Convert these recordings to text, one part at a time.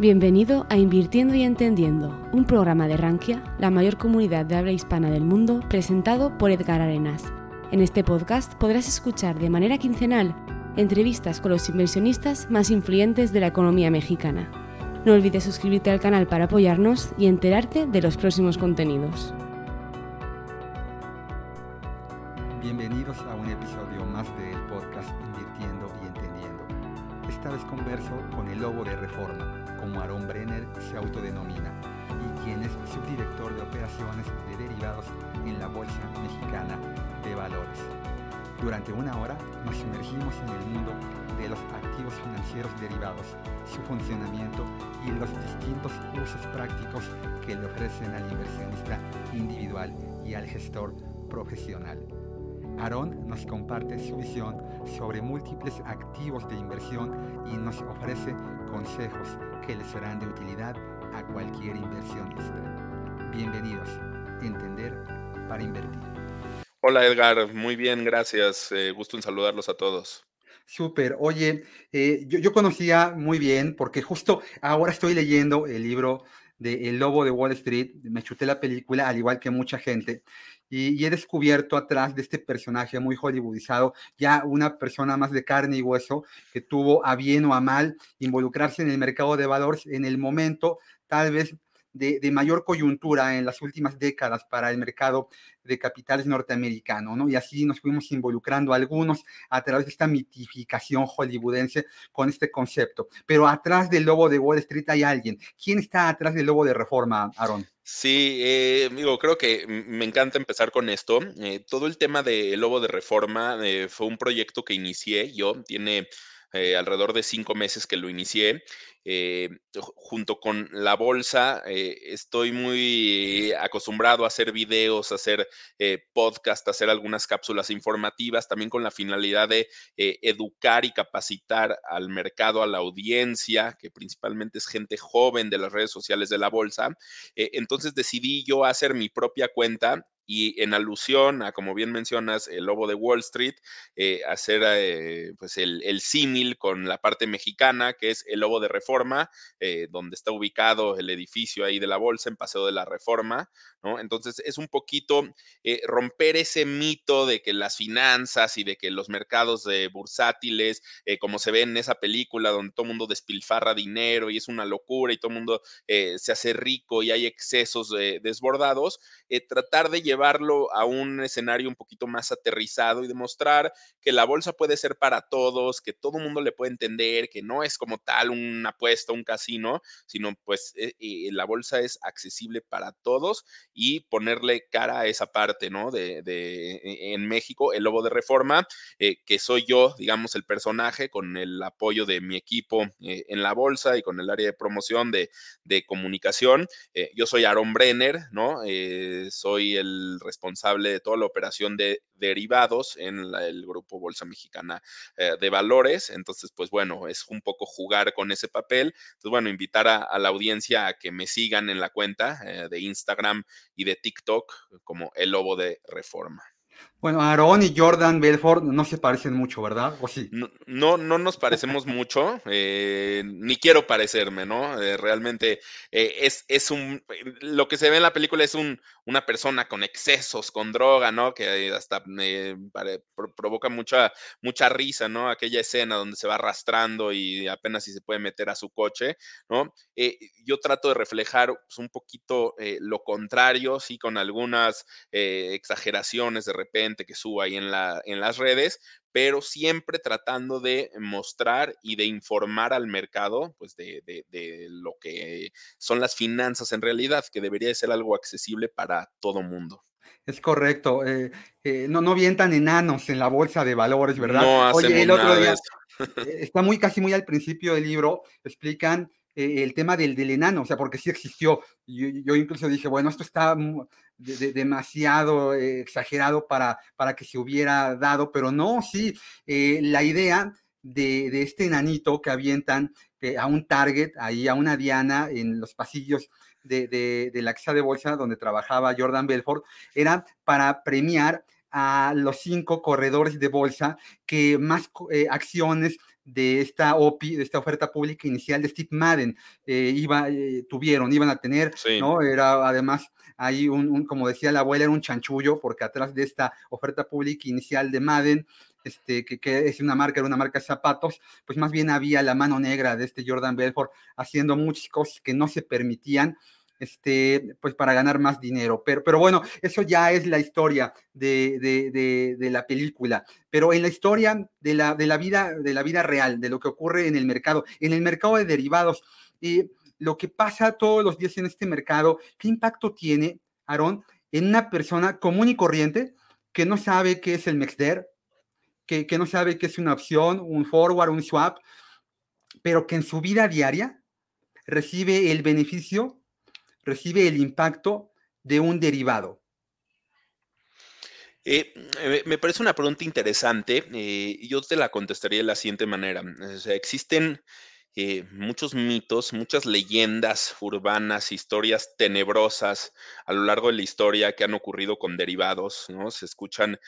Bienvenido a Invirtiendo y Entendiendo, un programa de Rankia, la mayor comunidad de habla hispana del mundo, presentado por Edgar Arenas. En este podcast podrás escuchar de manera quincenal entrevistas con los inversionistas más influyentes de la economía mexicana. No olvides suscribirte al canal para apoyarnos y enterarte de los próximos contenidos. Bienvenidos a un episodio más del podcast Invirtiendo y Entendiendo. Esta vez converso con el lobo de Reforma como Aaron Brenner se autodenomina, y quien es subdirector de operaciones de derivados en la Bolsa Mexicana de Valores. Durante una hora nos sumergimos en el mundo de los activos financieros derivados, su funcionamiento y los distintos usos prácticos que le ofrecen al inversionista individual y al gestor profesional. Aaron nos comparte su visión sobre múltiples activos de inversión y nos ofrece consejos que les serán de utilidad a cualquier inversionista. Bienvenidos. Entender para invertir. Hola Edgar, muy bien, gracias. Eh, gusto en saludarlos a todos. Súper. Oye, eh, yo, yo, conocía muy bien porque justo ahora estoy leyendo el libro de El Lobo de Wall Street. Me chuté la película, al igual que mucha gente y, he descubierto atrás de este personaje muy hollywoodizado ya una persona más de carne y hueso que tuvo a bien o a mal involucrarse en el mercado de valores en el momento tal vez de, mayor coyuntura en las últimas décadas para el mercado de capitales norteamericano, ¿no? Y así nos fuimos involucrando algunos a través de esta mitificación hollywoodense con este concepto. Pero atrás del lobo de Wall Street hay alguien. ¿Quién está atrás del lobo de reforma, Aaron? Sí, eh, digo, creo que me encanta empezar con esto. Eh, todo el tema del Lobo de Reforma eh, fue un proyecto que inicié yo, tiene eh, alrededor de cinco meses que lo inicié. Eh, junto con la bolsa, eh, estoy muy acostumbrado a hacer videos, a hacer podcast, a hacer algunas cápsulas informativas, también con la finalidad de educar y capacitar al mercado, a la audiencia, que principalmente es gente joven de las redes sociales de la bolsa. entonces decidí yo hacer mi propia cuenta y en alusión a, como bien mencionas, el lobo de Wall Street, eh, hacer eh, pues el, símil con la parte mexicana, que es el lobo de Reforma, eh, donde está ubicado el edificio ahí de la bolsa en Paseo de la Reforma, ¿no? Entonces es un poquito romper ese mito de que las finanzas y de que los mercados bursátiles, como se ve en esa película donde todo el mundo despilfarra dinero y es una locura y todo el mundo se hace rico y hay excesos desbordados, tratar de llevar llevarlo a un escenario un poquito más aterrizado y demostrar que la bolsa puede ser para todos, que todo el mundo le puede entender, que no es como tal una apuesta, un casino, sino pues eh, eh, la bolsa es accesible para todos y ponerle cara a esa parte, ¿no? De, e, en México, el lobo de reforma, eh, que soy yo, digamos, el personaje con el apoyo de mi equipo en la bolsa y con el área de promoción de, de comunicación. yo soy Aaron Brenner, ¿no? soy el responsable de toda la operación de derivados en el grupo Bolsa Mexicana eh, de Valores. Entonces, pues bueno, es un poco jugar con ese papel. Entonces, bueno, invitar a, la audiencia a que me sigan en la cuenta eh, de Instagram y de TikTok como el lobo de reforma. Bueno, Aaron y Jordan Belfort no se parecen mucho, ¿verdad? ¿O sí? No, no, nos parecemos mucho, eh, ni quiero parecerme, ¿no? Eh, realmente eh, es, es un, lo que se ve en la película es un, una persona con excesos, con droga, ¿no? Que hasta provoca mucha, mucha risa, ¿no? Aquella escena donde se va arrastrando y apenas si se puede meter a su coche, ¿no? yo trato de reflejar pues, un poquito lo contrario, sí, con algunas exageraciones de repente que suba ahí en, la, en las redes, pero siempre tratando de mostrar y de informar al mercado, pues de, lo que son las finanzas en realidad, que debería ser algo accesible para todo mundo. Es correcto. Eh, eh, no, no tan enanos en la bolsa de valores, ¿verdad? No Oye, el otro día, eh, está muy casi muy al principio del libro, explican eh, el tema del, del, enano, o sea, porque sí existió. Yo, incluso dije, bueno, esto está demasiado eh, exagerado para, para que se hubiera dado, pero no, sí, eh, la idea de, este enanito que avientan a un target, ahí a una diana en los pasillos de, de, la casa de bolsa donde trabajaba Jordan Belfort, era para premiar a los cinco corredores de bolsa que más acciones de esta OPI, de esta oferta pública inicial de Steve Madden, eh, iba, eh, tuvieron, iban a tener, ¿no? Era además ahí un, como decía la abuela, era un chanchullo, porque atrás de esta oferta pública inicial de Madden, este, que, que, es una marca, era una marca de zapatos, pues más bien había la mano negra de este Jordan Belfort haciendo muchas cosas que no se permitían este, pues para ganar más dinero. Pero, pero bueno, eso ya es la historia de, de, de, la película. Pero en la historia de la, de, la vida, de la vida real, de lo que ocurre en el mercado, en el mercado de derivados, y lo que pasa todos los días en este mercado, ¿qué impacto tiene, Aarón, en una persona común y corriente que no sabe qué es el MEXDER, que, que no sabe qué es una opción, un forward, un swap, pero que en su vida diaria recibe el beneficio recibe el impacto de un derivado? Eh, me parece una pregunta interesante eh, yo te la contestaría de la siguiente manera. Existen eh, muchos mitos, muchas leyendas urbanas, historias tenebrosas a lo largo de la historia que han ocurrido con derivados, ¿no? Se escuchan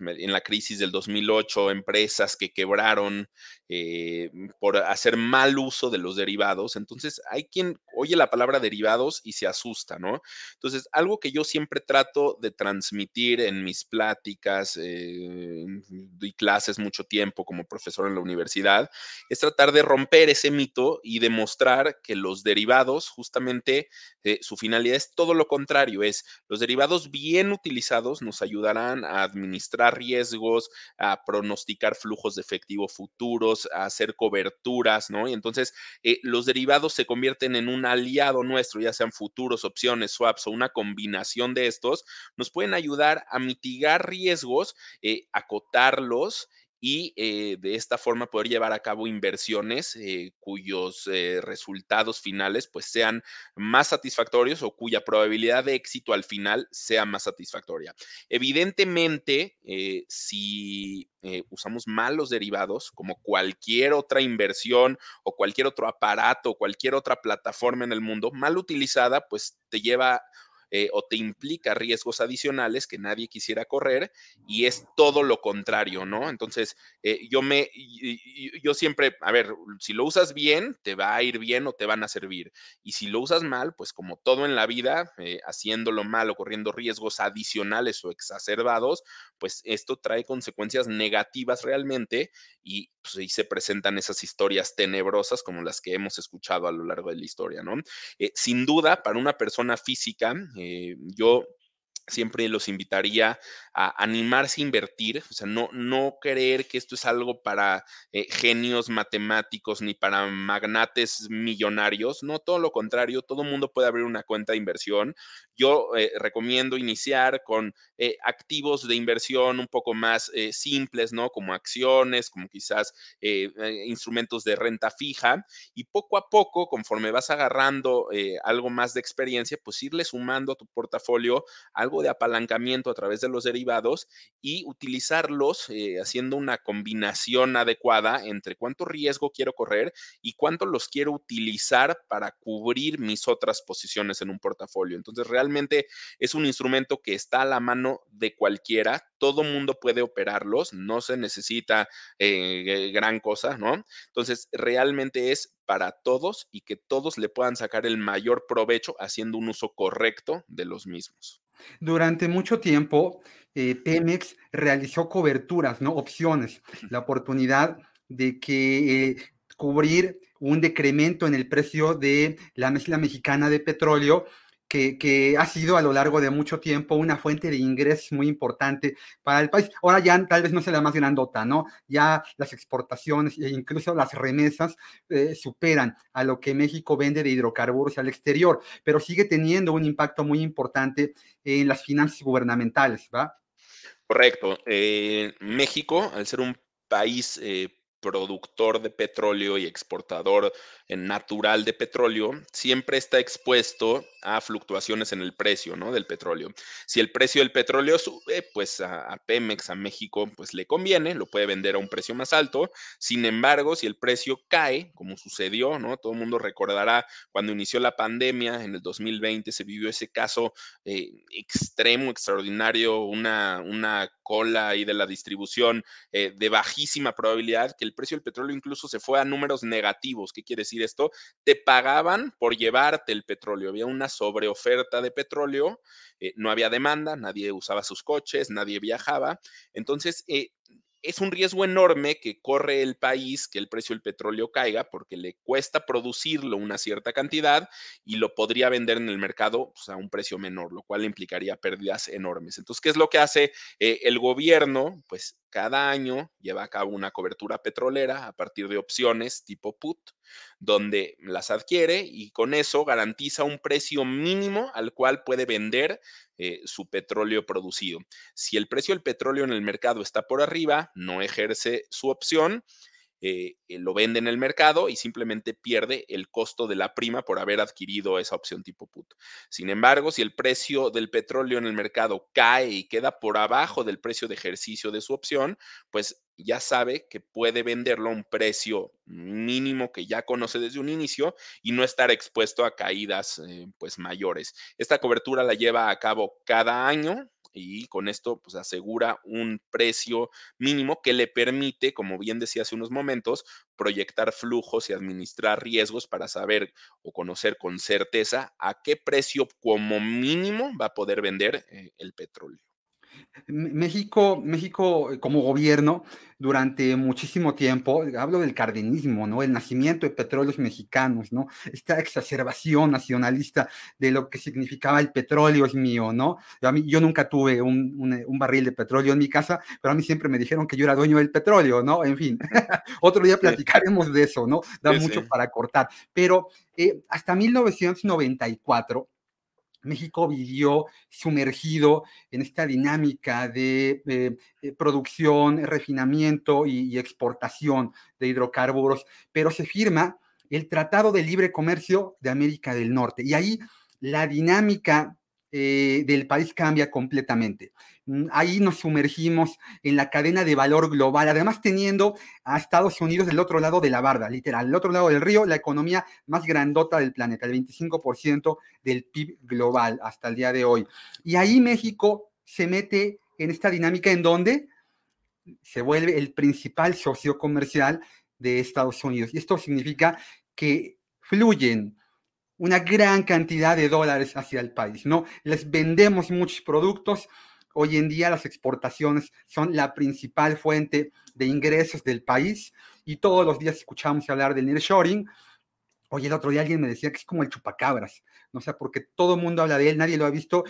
en la crisis del 2008, empresas que quebraron eh, por hacer mal uso de los derivados. Entonces, hay quien oye la palabra derivados y se asusta, ¿no? Entonces, algo que yo siempre trato de transmitir en mis pláticas, eh, doy clases mucho tiempo como profesor en la universidad, es tratar de romper ese mito y demostrar que los derivados, justamente, eh, su finalidad es todo lo contrario, es los derivados bien utilizados nos ayudarán a administrar riesgos, a pronosticar flujos de efectivo futuros, a hacer coberturas, ¿no? Y entonces eh, los derivados se convierten en un aliado nuestro, ya sean futuros, opciones, swaps o una combinación de estos, nos pueden ayudar a mitigar riesgos, eh, acotarlos y eh, de esta forma poder llevar a cabo inversiones eh, cuyos eh, resultados finales pues sean más satisfactorios o cuya probabilidad de éxito al final sea más satisfactoria. Evidentemente, si usamos mal los derivados, como cualquier otra inversión o cualquier otro aparato, cualquier otra plataforma en el mundo, mal utilizada, pues te lleva eh, o te implica riesgos adicionales que nadie quisiera correr y es todo lo contrario, ¿no? Entonces, eh, yo me, yo siempre, a ver, si lo usas bien, te va a ir bien o te van a servir. Y si lo usas mal, pues como todo en la vida, eh, haciéndolo mal o corriendo riesgos adicionales o exacerbados, pues esto trae consecuencias negativas realmente y pues ahí se presentan esas historias tenebrosas como las que hemos escuchado a lo largo de la historia, ¿no? sin duda, para una persona física, eh, yo siempre los invitaría a animarse a invertir, o sea, no, no creer que esto es algo para eh, genios matemáticos ni para magnates millonarios, no, todo lo contrario, todo mundo puede abrir una cuenta de inversión. Yo eh, recomiendo iniciar con eh, activos de inversión un poco más simples, ¿no? Como acciones, como quizás instrumentos de renta fija, y poco a poco, conforme vas agarrando algo más de experiencia, pues irle sumando a tu portafolio algo de apalancamiento a través de los derivados y utilizarlos eh, haciendo una combinación adecuada entre cuánto riesgo quiero correr y cuánto los quiero utilizar para cubrir mis otras posiciones en un portafolio. Entonces, realmente es un instrumento que está a la mano de cualquiera, todo mundo puede operarlos, no se necesita eh, gran cosa, ¿no? Entonces, realmente es para todos y que todos le puedan sacar el mayor provecho haciendo un uso correcto de los mismos. Durante mucho tiempo, eh, Pemex realizó coberturas, ¿no? Opciones, la oportunidad de que eh, cubrir un decremento en el precio de la mezcla mexicana de petróleo que, ha sido a lo largo de mucho tiempo una fuente de ingresos muy importante para el país. Ahora ya tal vez no sea la más grandota, ¿no? Ya las exportaciones e incluso las remesas eh, superan a lo que México vende de hidrocarburos al exterior, pero sigue teniendo un impacto muy importante en las finanzas gubernamentales, ¿va? Correcto. Eh, México, al ser un país eh, productor de petróleo y exportador natural de petróleo, siempre está expuesto a fluctuaciones en el precio ¿no? del petróleo. Si el precio del petróleo sube, pues a, Pemex, a México, pues le conviene, lo puede vender a un precio más alto. Sin embargo, si el precio cae, como sucedió, ¿no? Todo el mundo recordará cuando inició la pandemia en el 2020, se vivió ese caso eh, extremo, extraordinario, una, una cola ahí de la distribución eh, de bajísima probabilidad que el el precio del petróleo incluso se fue a números negativos. ¿Qué quiere decir esto? Te pagaban por llevarte el petróleo. Había una sobreoferta de petróleo, eh, no había demanda, nadie usaba sus coches, nadie viajaba. Entonces, eh, es un riesgo enorme que corre el país que el precio del petróleo caiga porque le cuesta producirlo una cierta cantidad y lo podría vender en el mercado pues, a un precio menor, lo cual implicaría pérdidas enormes. Entonces, ¿qué es lo que hace eh, el gobierno? Pues cada año lleva a cabo una cobertura petrolera a partir de opciones tipo put, donde las adquiere y con eso garantiza un precio mínimo al cual puede vender eh, su petróleo producido. Si el precio del petróleo en el mercado está por arriba, no ejerce su opción eh, eh, lo vende en el mercado y simplemente pierde el costo de la prima por haber adquirido esa opción tipo put. Sin embargo, si el precio del petróleo en el mercado cae y queda por abajo del precio de ejercicio de su opción, pues ya sabe que puede venderlo a un precio mínimo que ya conoce desde un inicio y no estar expuesto a caídas eh, pues mayores. Esta cobertura la lleva a cabo cada año y con esto pues asegura un precio mínimo que le permite, como bien decía hace unos momentos, proyectar flujos y administrar riesgos para saber o conocer con certeza a qué precio como mínimo va a poder vender eh, el petróleo. México, México eh, como gobierno durante muchísimo tiempo, hablo del cardenismo, ¿no? El nacimiento de petróleos mexicanos, ¿no? Esta exacerbación nacionalista de lo que significaba el petróleo es mío, ¿no? Yo, a mí, yo nunca tuve un, un, barril de petróleo en mi casa, pero a mí siempre me dijeron que yo era dueño del petróleo, ¿no? En fin, otro día platicaremos de eso, ¿no? Da mucho para cortar. Pero eh, hasta 1994, México vivió sumergido en esta dinámica de eh, eh, producción, refinamiento y, exportación de hidrocarburos, pero se firma el Tratado de Libre Comercio de América del Norte. Y ahí la dinámica eh, del país cambia completamente. Mm, ahí nos sumergimos en la cadena de valor global, además teniendo a Estados Unidos del otro lado de la barda, literal, el otro lado del río, la economía más grandota del planeta, el 25% del PIB global hasta el día de hoy. Y ahí México se mete en esta dinámica en donde se vuelve el principal socio comercial de Estados Unidos. Y esto significa que fluyen una gran cantidad de dólares hacia el país, ¿no? Les vendemos muchos productos, Hoy en día las exportaciones son la principal fuente de ingresos del país y todos los días escuchamos hablar del nearshoring. Oye, el otro día alguien me decía que es como el chupacabras, no sé, porque todo el mundo habla de él, nadie lo ha visto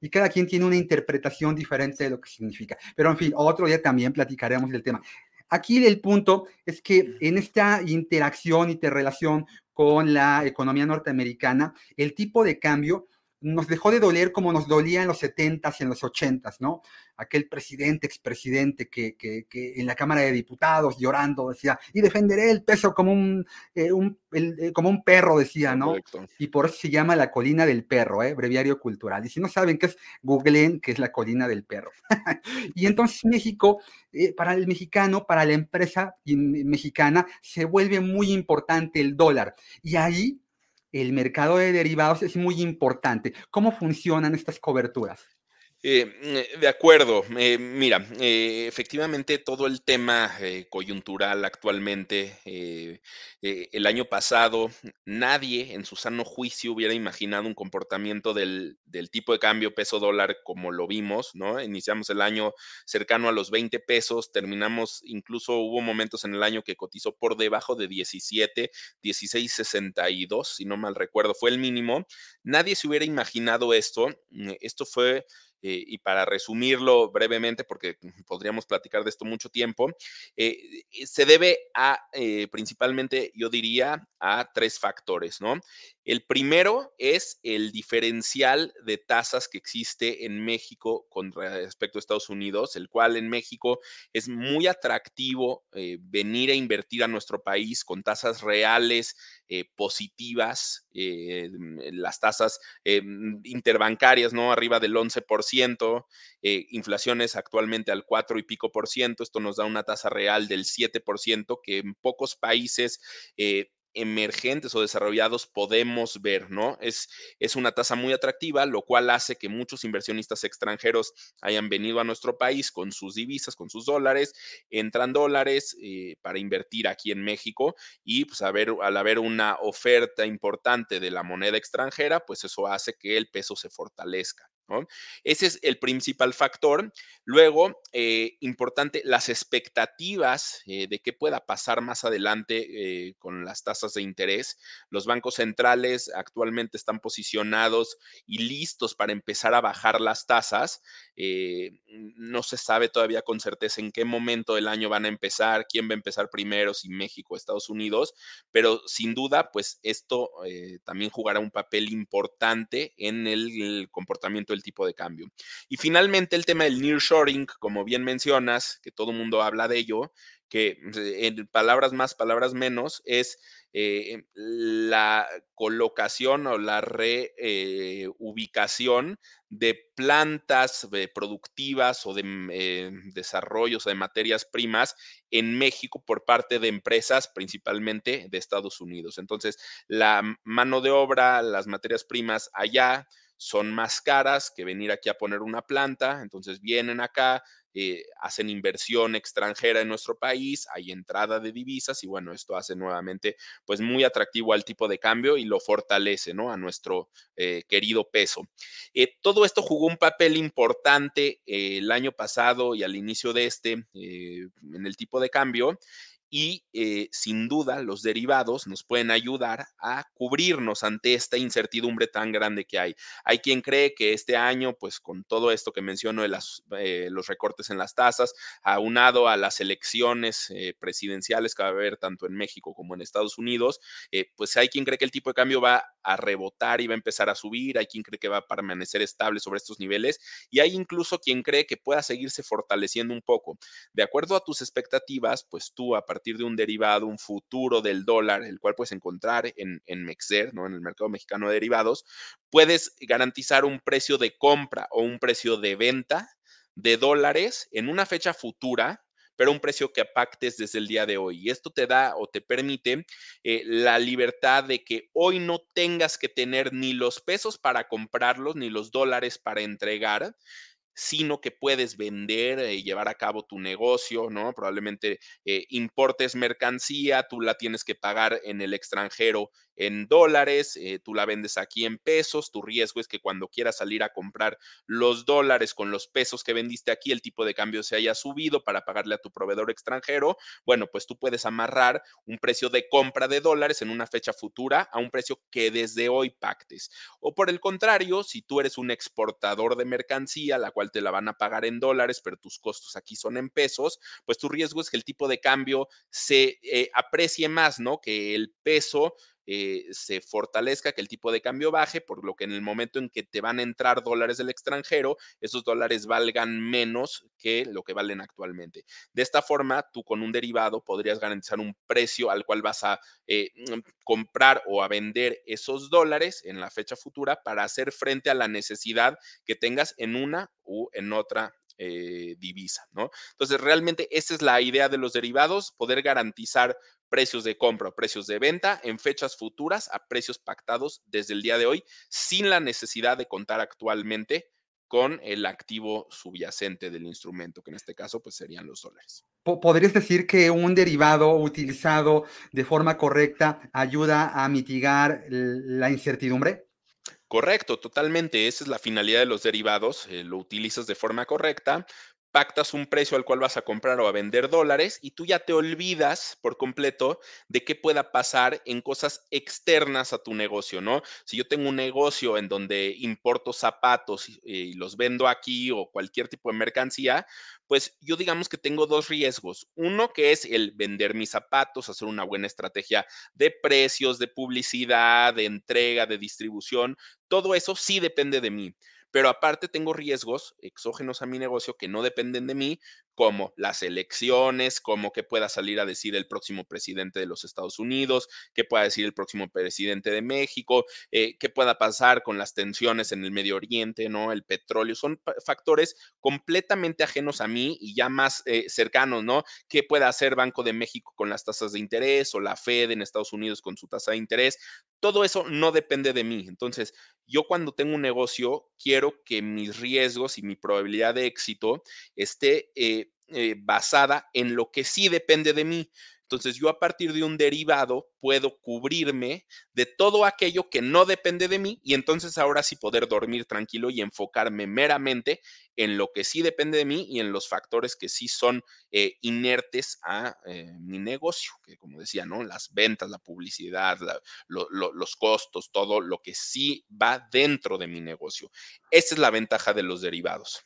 y, cada quien tiene una interpretación diferente de lo que significa. Pero en fin, otro día también platicaremos del tema. Aquí el punto es que en esta interacción, y interrelación con la economía norteamericana, el tipo de cambio nos dejó de doler como nos dolía en los 70s y en los 80s, ¿no? Aquel presidente, expresidente que, que, que en la Cámara de Diputados llorando decía, y defenderé el peso como un, eh, eh, como un perro, decía, ¿no? Y por eso se llama la colina del perro, ¿eh? Breviario cultural. Y si no saben qué es, googleen qué es la colina del perro. y entonces México, eh, para el mexicano, para la empresa mexicana, se vuelve muy importante el dólar. Y ahí el mercado de derivados es muy importante. ¿Cómo funcionan estas coberturas? Eh, mm, de acuerdo. Eh, mira, eh, efectivamente todo el tema coyuntural actualmente, el año pasado, nadie en su sano juicio hubiera imaginado un comportamiento del, del, tipo de cambio peso dólar como lo vimos, ¿no? Iniciamos el año cercano a los 20 pesos, terminamos, incluso hubo momentos en el año que cotizó por debajo de 17, 16.62, si no mal recuerdo, fue el mínimo. Nadie se hubiera imaginado esto. Esto fue eh, y para resumirlo brevemente, porque podríamos platicar de esto mucho tiempo, eh, eh, se debe a principalmente, yo diría, a tres factores, ¿no? El primero es el diferencial de tasas que existe en México con respecto a Estados Unidos, el cual en México es muy atractivo venir a invertir a nuestro país con tasas reales positivas, las tasas interbancarias, ¿no? Arriba del 11% eh, inflaciones actualmente al 4 y pico por ciento, esto nos da una tasa real del 7%, que en pocos países eh, emergentes o desarrollados podemos ver, ¿no? Es, es una tasa muy atractiva, lo cual hace que muchos inversionistas extranjeros hayan venido a nuestro país con sus divisas, con sus dólares, entran dólares eh, para invertir aquí en México y pues al haber una oferta importante de la moneda extranjera, pues eso hace que el peso se fortalezca. Ese es el principal factor. Luego, eh, importante, las expectativas eh, de qué pueda pasar más adelante eh, con las tasas de interés. Los bancos centrales actualmente están posicionados y listos para empezar a bajar las tasas. no se sabe todavía con certeza en qué momento del año van a empezar, quién va a empezar primero, si México Estados Unidos, pero sin duda, pues esto también jugará un papel importante en el comportamiento del tipo de cambio. Y finalmente el tema del nearshoring, como bien mencionas, que todo el mundo habla de ello, que pues, en palabras más, palabras menos, es eh, la colocación o la reubicación eh, de plantas eh, productivas o de mm, desarrollos de materias primas en México por parte de empresas principalmente de Estados Unidos. Entonces, la mano de obra, las materias primas allá, son más caras que venir aquí a poner una planta, entonces vienen acá, eh, hacen inversión extranjera en nuestro país, hay entrada de divisas y bueno, esto hace nuevamente pues muy atractivo al tipo de cambio y lo fortalece, ¿no? A nuestro eh, querido peso. Eh, todo esto jugó un papel importante el año pasado y al inicio de este en el tipo de cambio y eh, sin duda los derivados nos pueden ayudar a cubrirnos ante esta incertidumbre tan grande que hay. Hay quien cree que este año, pues con todo esto que menciono de las, eh, los recortes en las tasas, aunado a las elecciones eh, presidenciales que va a haber tanto en México como en Estados Unidos, pues hay quien cree que el tipo de cambio va a rebotar y va a empezar a subir, hay quien cree que va a permanecer estable sobre estos niveles y hay incluso quien cree que pueda seguirse fortaleciendo un poco. De acuerdo a tus expectativas, pues tú a partir de un derivado, un futuro del dólar, el cual puedes encontrar en, en Mexer, ¿no? en el mercado mexicano de derivados, puedes garantizar un precio de compra o un precio de venta de dólares en una fecha futura pero un precio que pactes desde el día de hoy. Y esto te da o te permite eh, la libertad de que hoy no tengas que tener ni los pesos para comprarlos, ni los dólares para entregar, sino que puedes vender y eh, llevar a cabo tu negocio, ¿no? Probablemente eh, importes mercancía, tú la tienes que pagar en el extranjero en dólares, eh, tú la vendes aquí en pesos, tu riesgo es que cuando quieras salir a comprar los dólares con los pesos que vendiste aquí, el tipo de cambio se haya subido para pagarle a tu proveedor extranjero, bueno, pues tú puedes amarrar un precio de compra de dólares en una fecha futura a un precio que desde hoy pactes. O por el contrario, si tú eres un exportador de mercancía, la cual te la van a pagar en dólares, pero tus costos aquí son en pesos, pues tu riesgo es que el tipo de cambio se eh, aprecie más, ¿no? Que el peso eh, se fortalezca, que el tipo de cambio baje, por lo que en el momento en que te van a entrar dólares del extranjero, esos dólares valgan menos que lo que valen actualmente. De esta forma, tú con un derivado podrías garantizar un precio al cual vas a eh, mm, comprar o a vender esos dólares en la fecha futura para hacer frente a la necesidad que tengas en una u en otra eh, divisa, ¿no? Entonces, realmente esa es la idea de los derivados, poder garantizar precios de compra o precios de venta en fechas futuras a precios pactados desde el día de hoy, sin la necesidad de contar actualmente con el activo subyacente del instrumento, que en este caso pues serían los dólares. ¿Podrías decir que un derivado utilizado de forma correcta ayuda a mitigar la incertidumbre? Correcto, totalmente. Esa es la finalidad de los derivados. Eh, lo utilizas de forma correcta, pactas un precio al cual vas a comprar o a vender dólares y tú ya te olvidas por completo de qué pueda pasar en cosas externas a tu negocio, ¿no? Si yo tengo un negocio en donde importo zapatos y, los vendo aquí o cualquier tipo de mercancía, pues yo digamos que tengo dos riesgos. Uno que es el vender mis zapatos, hacer una buena estrategia de precios, de publicidad, de entrega, de distribución. Todo eso sí depende de mí pero aparte tengo riesgos exógenos a mi negocio que no dependen de mí, como las elecciones, como que pueda salir a decir el próximo presidente de los Estados Unidos, qué pueda decir el próximo presidente de México, eh, qué pueda pasar con las tensiones en el Medio Oriente, ¿no? El petróleo, son factores completamente ajenos a mí y ya más eh, cercanos, ¿no? ¿Qué puede hacer Banco de México con las tasas de interés o la Fed en Estados Unidos con su tasa de interés? Todo eso no depende de mí. Entonces, yo cuando tengo un negocio, quiero que mis riesgos y mi probabilidad de éxito esté eh, eh, basada en lo que sí depende de mí. Entonces yo a partir de un derivado puedo cubrirme de todo aquello que no depende de mí y entonces ahora sí poder dormir tranquilo y enfocarme meramente en lo que sí depende de mí y en los factores que sí son eh, inertes a eh, mi negocio, que como decía, ¿no? Las ventas, la publicidad, los costos, todo lo que sí va dentro de mi negocio. Esa es la ventaja de los derivados.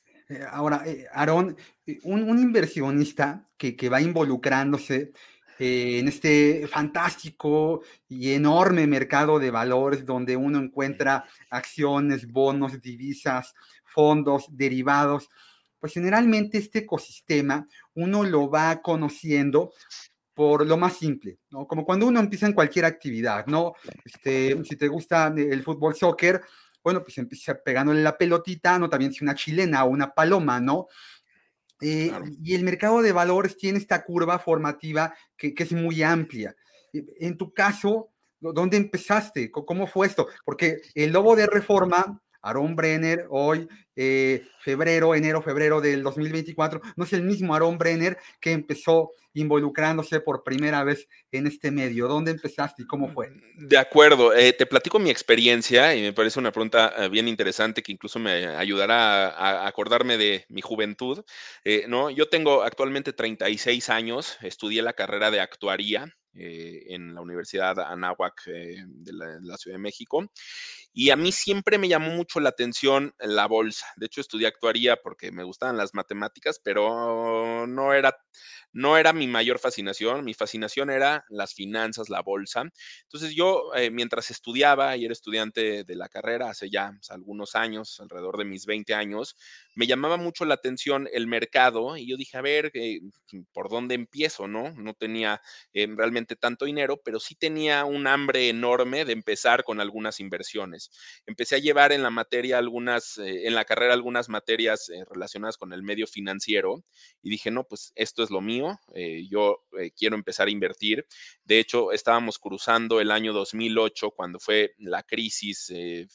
Ahora, Aarón, un, inversionista que va involucrándose eh, en este fantástico y enorme mercado de valores donde uno encuentra acciones, bonos, divisas, fondos, derivados, pues generalmente este ecosistema uno lo va conociendo por lo más simple, ¿no? Como cuando uno empieza en cualquier actividad, ¿no? Este, si te gusta el fútbol, soccer, bueno, pues empieza pegándole la pelotita, ¿no? También si una chilena o una paloma, ¿no? Eh, y el mercado de valores tiene esta curva formativa que, es muy amplia. En tu caso, ¿dónde empezaste? ¿Cómo fue esto? Porque el lobo de reforma, Aaron Brenner, hoy, eh, febrero, enero, febrero del 2024, no es el mismo Aaron Brenner que empezó involucrándose por primera vez en este medio. ¿Dónde empezaste y cómo fue? De acuerdo, eh, te platico mi experiencia y me parece una pregunta eh, bien interesante que incluso me ayudará a, acordarme de mi juventud. ¿no? Yo tengo actualmente 36 años, estudié la carrera de actuaría en la Universidad Anáhuac de la, Ciudad de México. Y a mí siempre me llamó mucho la atención la bolsa. De hecho, estudié actuaría porque me gustaban las matemáticas, pero no era, no era mi mayor fascinación. Mi fascinación era las finanzas, la bolsa. Entonces yo, eh, mientras estudiaba y era estudiante de la carrera hace ya algunos años, alrededor de mis 20 años, me llamaba mucho la atención el mercado y yo dije, a ver, eh, ¿por dónde empiezo? No, no tenía eh, realmente tanto dinero, pero sí tenía un hambre enorme de empezar con algunas inversiones. Empecé a llevar en la materia algunas, eh, en la carrera algunas materias eh, relacionadas con el medio financiero y dije, no, pues esto es lo mío, eh, yo quiero empezar a invertir. De hecho, estábamos cruzando el año 2008 cuando fue la crisis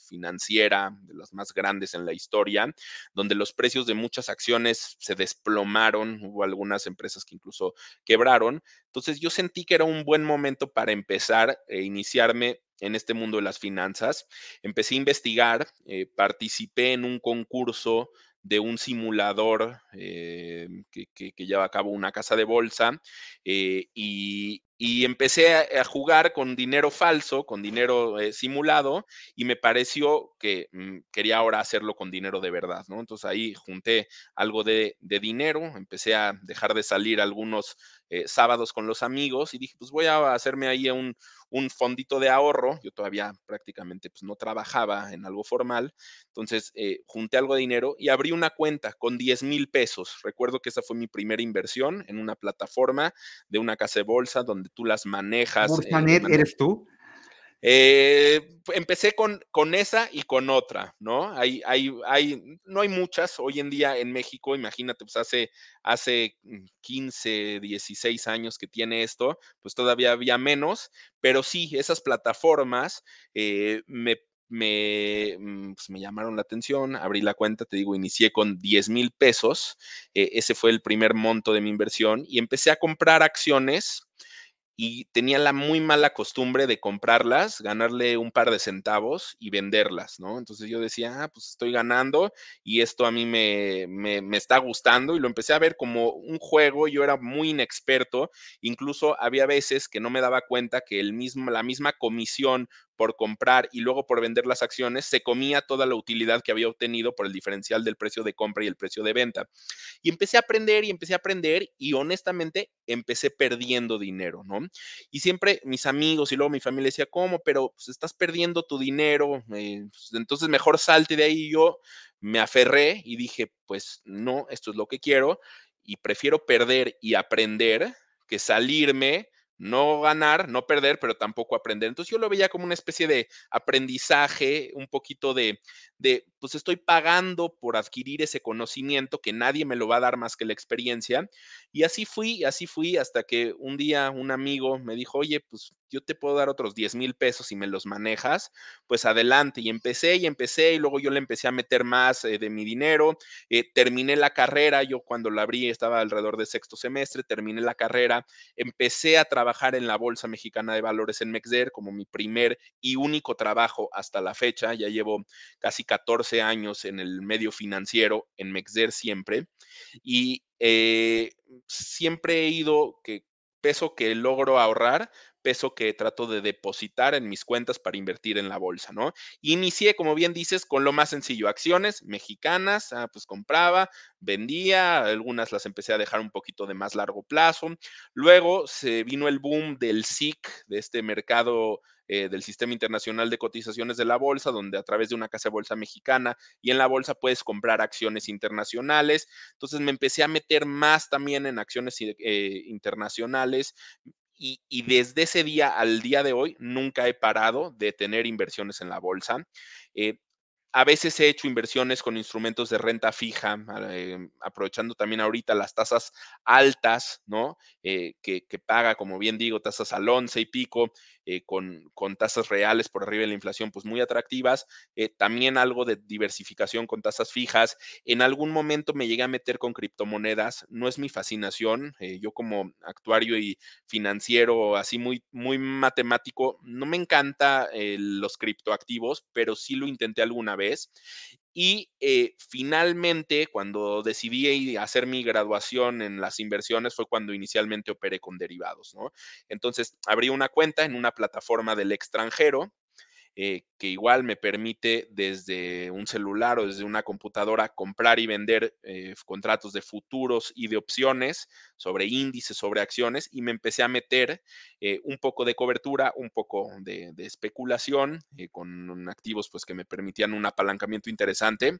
financiera de las más grandes en la historia, donde los precios de muchas acciones se desplomaron, hubo algunas empresas que incluso quebraron. Entonces yo sentí que era un buen momento para empezar e iniciarme en este mundo de las finanzas. Empecé a investigar, eh, participé en un concurso de un simulador eh, que, lleva a cabo una casa de bolsa eh, y, empecé a, jugar con dinero falso, con dinero simulado y me pareció que mm, quería ahora hacerlo con dinero de verdad, ¿no? Entonces ahí junté algo de, de dinero, empecé a dejar de salir algunos sábados con los amigos y dije, pues voy a hacerme ahí un, un fondito de ahorro. Yo todavía prácticamente pues, no trabajaba en algo formal. Entonces, eh, junté algo de dinero y abrí una cuenta con 10 mil pesos. Recuerdo que esa fue mi primera inversión en una plataforma de una casa de bolsa donde tú las manejas. ¿Bursanet eh, eres tú? Eh, empecé con, con esa y con otra, ¿no? Hay, hay, hay, no hay muchas hoy en día en México, imagínate, pues hace, hace 15, 16 años que tiene esto, pues todavía había menos, pero sí, esas plataformas eh, me me, mm, pues, me, llamaron la atención, abrí la cuenta, te digo, inicié con 10 mil pesos, eh, ese fue el primer monto de mi inversión y empecé a comprar acciones y tenía la muy mala costumbre de comprarlas, ganarle un par de centavos y venderlas, ¿no? Entonces yo decía, ah, pues estoy ganando y esto a mí me, me, me, está gustando y lo empecé a ver como un juego, yo era muy inexperto, incluso había veces que no me daba cuenta que el mismo, la misma comisión por comprar y luego por vender las acciones, se comía toda la utilidad que había obtenido por el diferencial del precio de compra y el precio de venta. Y empecé a aprender y empecé a aprender y honestamente empecé perdiendo dinero, ¿no? Y siempre mis amigos y luego mi familia decía, ¿cómo? Pero pues, estás perdiendo tu dinero, eh, pues, entonces mejor salte de ahí. Y yo me aferré y dije, pues no, esto es lo que quiero y prefiero perder y aprender que salirme no ganar, no perder, pero tampoco aprender. Entonces yo lo veía como una especie de aprendizaje, un poquito de, de, pues estoy pagando por adquirir ese conocimiento que nadie me lo va a dar más que la experiencia. Y así fui, así fui hasta que un día un amigo me dijo, oye, pues yo te puedo dar otros 10 mil pesos y me los manejas, pues adelante. Y empecé y empecé y luego yo le empecé a meter más eh, de mi dinero. Eh, terminé la carrera, yo cuando la abrí estaba alrededor de sexto semestre, terminé la carrera, empecé a trabajar en la Bolsa Mexicana de Valores en Mexder como mi primer y único trabajo hasta la fecha. Ya llevo casi 14 años en el medio financiero, en Mexder siempre. Y eh, siempre he ido que peso que logro ahorrar, peso que trato de depositar en mis cuentas para invertir en la bolsa, ¿no? Inicié, como bien dices, con lo más sencillo, acciones mexicanas, ah, pues compraba, vendía, algunas las empecé a dejar un poquito de más largo plazo. Luego se vino el boom del SIC, de este mercado eh, del Sistema Internacional de Cotizaciones de la Bolsa, donde a través de una casa de bolsa mexicana y en la bolsa puedes comprar acciones internacionales. Entonces me empecé a meter más también en acciones eh, internacionales y, desde ese día al día de hoy nunca he parado de tener inversiones en la bolsa. Eh, a veces he hecho inversiones con instrumentos de renta fija, eh, aprovechando también ahorita las tasas altas, ¿no? Eh, que, paga, como bien digo, tasas al 11 y pico, eh, con, con, tasas reales por arriba de la inflación, pues muy atractivas. también algo de diversificación con tasas fijas. En algún momento me llegué a meter con criptomonedas. No es mi fascinación. yo como actuario y financiero, así muy, muy matemático, no me encanta los criptoactivos, pero sí lo intenté alguna vez. Y eh, finalmente, cuando decidí hacer mi graduación en las inversiones, fue cuando inicialmente operé con derivados, ¿no? Entonces, abrí una cuenta en una plataforma del extranjero eh, que igual me permite desde un celular o desde una computadora comprar y vender eh, contratos de futuros y de opciones sobre índices, sobre acciones, y me empecé a meter eh, un poco de cobertura, un poco de, especulación con activos pues, que me permitían un apalancamiento interesante.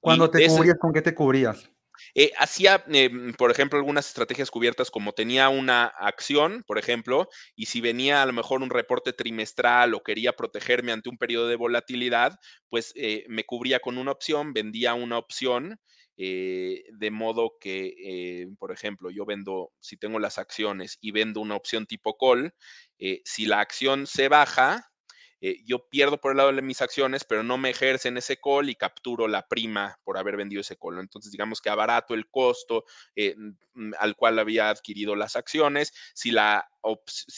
Cuando te cubrías, ¿con qué te cubrías? Eh, hacía, em, por ejemplo, algunas estrategias cubiertas como tenía una acción, por ejemplo, y si venía a lo mejor un reporte trimestral o quería protegerme ante un periodo de volatilidad, pues eh, me cubría con una opción, vendía una opción. Eh, de modo que, por ejemplo, yo vendo, si tengo las acciones y vendo una opción tipo call, si la acción se baja, eh, yo pierdo por el lado de mis acciones, pero no me ejercen ese call y capturo la prima por haber vendido ese call. Entonces, digamos que abarato el costo eh, mm, al cual había adquirido las acciones. Si la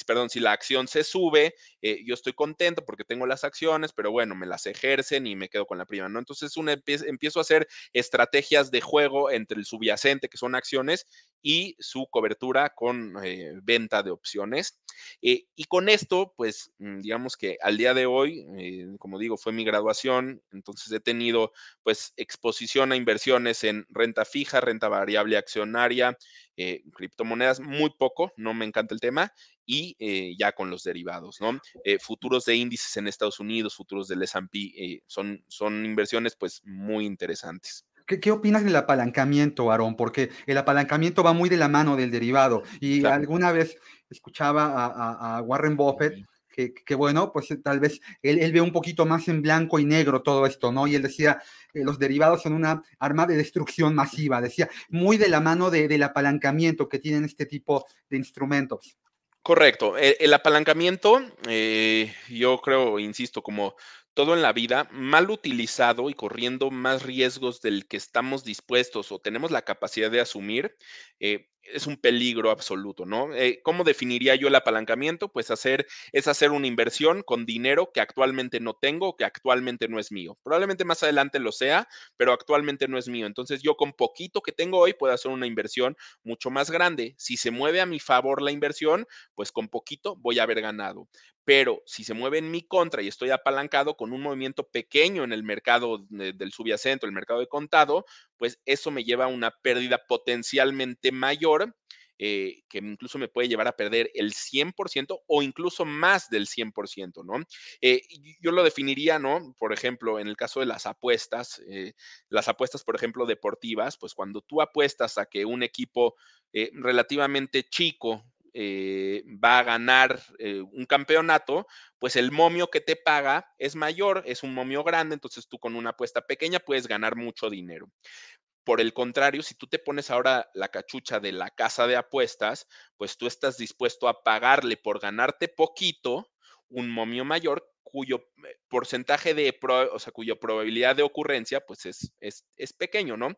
perdón, si la acción se sube, eh, yo estoy contento porque tengo las acciones, pero bueno, me las ejercen y me quedo con la prima, ¿no? Entonces una, empiezo a hacer estrategias de juego entre el subyacente, que son acciones, y su cobertura con eh, venta de opciones. Eh, y con esto, pues, mm, digamos que al día de hoy, como digo, fue mi graduación, entonces he tenido, pues, exposición a inversiones en renta fija, renta variable accionaria, eh, criptomonedas muy poco, no me encanta el tema, y eh, ya con los derivados, ¿no? Eh, futuros de índices en Estados Unidos, futuros del S&P, son, son inversiones pues muy interesantes. ¿Qué, opinas del apalancamiento, Aaron? Porque el apalancamiento va muy de la mano del derivado. Y alguna vez escuchaba a, a Warren Buffett que, bueno, pues eh, tal vez él, ve un poquito más en blanco y negro todo esto, ¿no? Y él decía, eh, los derivados son una arma de destrucción masiva, decía, muy de la mano del apalancamiento que tienen este tipo de instrumentos. Correcto. El, apalancamiento, eh, yo creo, insisto, como todo en la vida, mal utilizado y corriendo más riesgos del que estamos dispuestos o tenemos la capacidad de asumir, es un peligro absoluto, ¿no? Eh, ¿Cómo definiría yo el apalancamiento? Pues hacer, es hacer una inversión con dinero que actualmente no tengo, que actualmente no es mío. Probablemente más adelante lo sea, pero actualmente no es mío. Entonces yo con poquito que tengo hoy puedo hacer una inversión mucho más grande. Si se mueve a mi favor la inversión, pues con poquito voy a haber ganado. Pero si se mueve en mi contra y estoy apalancado con un movimiento pequeño en el mercado del subyacente, el mercado de contado, pues eso me lleva a una pérdida potencialmente mayor eh, que incluso me puede llevar a perder el 100% o incluso más del 100%, ¿no? Eh, yo lo definiría, ¿no? Por ejemplo, en el caso de las apuestas, eh, las apuestas, por ejemplo, deportivas, pues cuando tú apuestas a que un equipo relativamente chico va a ganar un campeonato, pues el momio que te paga es mayor, es un momio grande, entonces tú con una apuesta pequeña puedes ganar mucho dinero. Por el contrario, si tú te pones ahora la cachucha de la casa de apuestas, pues tú estás dispuesto a pagarle por ganarte poquito un momio mayor cuyo eh, porcentaje de, o sea, cuya probabilidad de ocurrencia, pues es, es, pequeño, ¿no?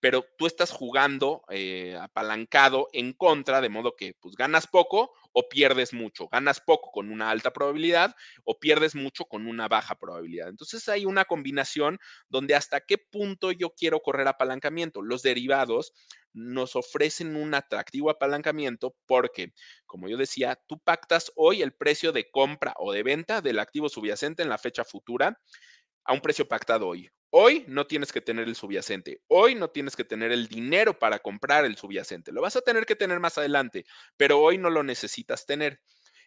Pero tú estás jugando eh, apalancado en contra, de modo que pues ganas poco o pierdes mucho, ganas poco con una alta probabilidad o pierdes mucho con una baja probabilidad. Entonces hay una combinación donde hasta qué punto yo quiero correr apalancamiento. Los derivados nos ofrecen un atractivo apalancamiento porque, como yo decía, tú pactas hoy el precio de compra o de venta del activo subyacente en la fecha futura a un precio pactado hoy. Hoy no tienes que tener el subyacente. Hoy no tienes que tener el dinero para comprar el subyacente. Lo vas a tener que tener más adelante, pero hoy no lo necesitas tener.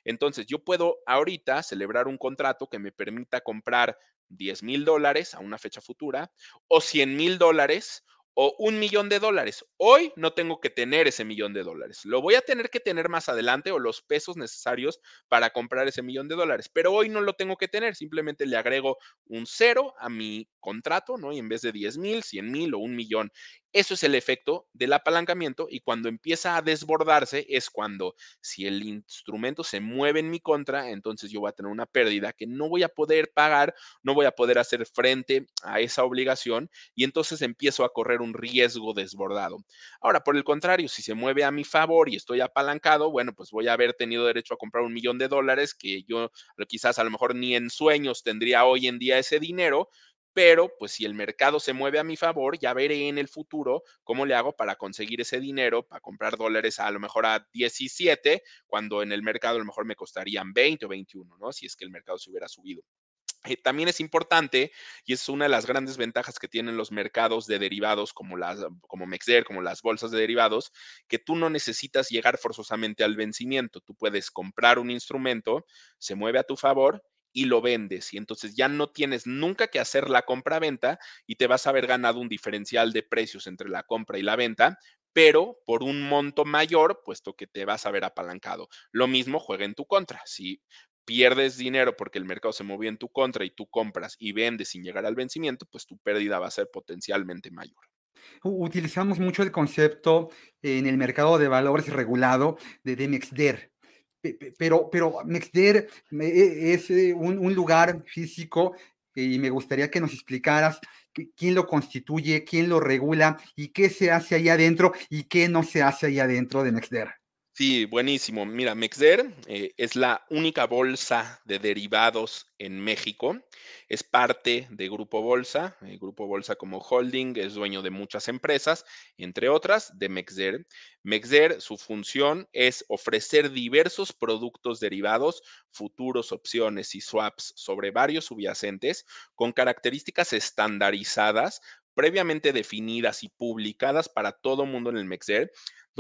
Entonces, yo puedo ahorita celebrar un contrato que me permita comprar 10 mil dólares a una fecha futura o 100 mil dólares o un millón de dólares. Hoy no tengo que tener ese millón de dólares. Lo voy a tener que tener más adelante o los pesos necesarios para comprar ese millón de dólares. Pero hoy no lo tengo que tener. Simplemente le agrego un cero a mi contrato, ¿no? Y en vez de 10 mil, 100 mil o un millón. Eso es el efecto del apalancamiento y cuando empieza a desbordarse es cuando si el instrumento se mueve en mi contra, entonces yo voy a tener una pérdida que no voy a poder pagar, no voy a poder hacer frente a esa obligación y entonces empiezo a correr un riesgo desbordado. Ahora, por el contrario, si se mueve a mi favor y estoy apalancado, bueno, pues voy a haber tenido derecho a comprar un millón de dólares que yo quizás a lo mejor ni en sueños tendría hoy en día ese dinero pero pues si el mercado se mueve a mi favor, ya veré en el futuro cómo le hago para conseguir ese dinero, para comprar dólares a lo mejor a 17, cuando en el mercado a lo mejor me costarían 20 o 21, ¿no? Si es que el mercado se hubiera subido. Eh, también es importante, y es una de las grandes ventajas que tienen los mercados de derivados como, las, como Mexer, como las bolsas de derivados, que tú no necesitas llegar forzosamente al vencimiento. Tú puedes comprar un instrumento, se mueve a tu favor y lo vendes. Y entonces ya no tienes nunca que hacer la compra-venta y te vas a haber ganado un diferencial de precios entre la compra y la venta, pero por un monto mayor, puesto que te vas a ver apalancado. Lo mismo juega en tu contra. Si pierdes dinero porque el mercado se movió en tu contra y tú compras y vendes sin llegar al vencimiento, pues tu pérdida va a ser potencialmente mayor. Utilizamos mucho el concepto en el mercado de valores regulado de DMXDER, pero, pero Mexder e, es eh, un, lugar físico y me gustaría que nos explicaras quién lo constituye, quién lo regula y qué se hace ahí adentro y qué no se hace ahí adentro de Mexder. Sí, buenísimo. Mira, Mexder eh, es la única bolsa de derivados en México. Es parte de Grupo Bolsa. El Grupo Bolsa como holding es dueño de muchas empresas, entre otras de Mexder. Mexder, su función es ofrecer diversos productos derivados, futuros, opciones y swaps sobre varios subyacentes con características estandarizadas previamente definidas y publicadas para todo mundo en el Mexder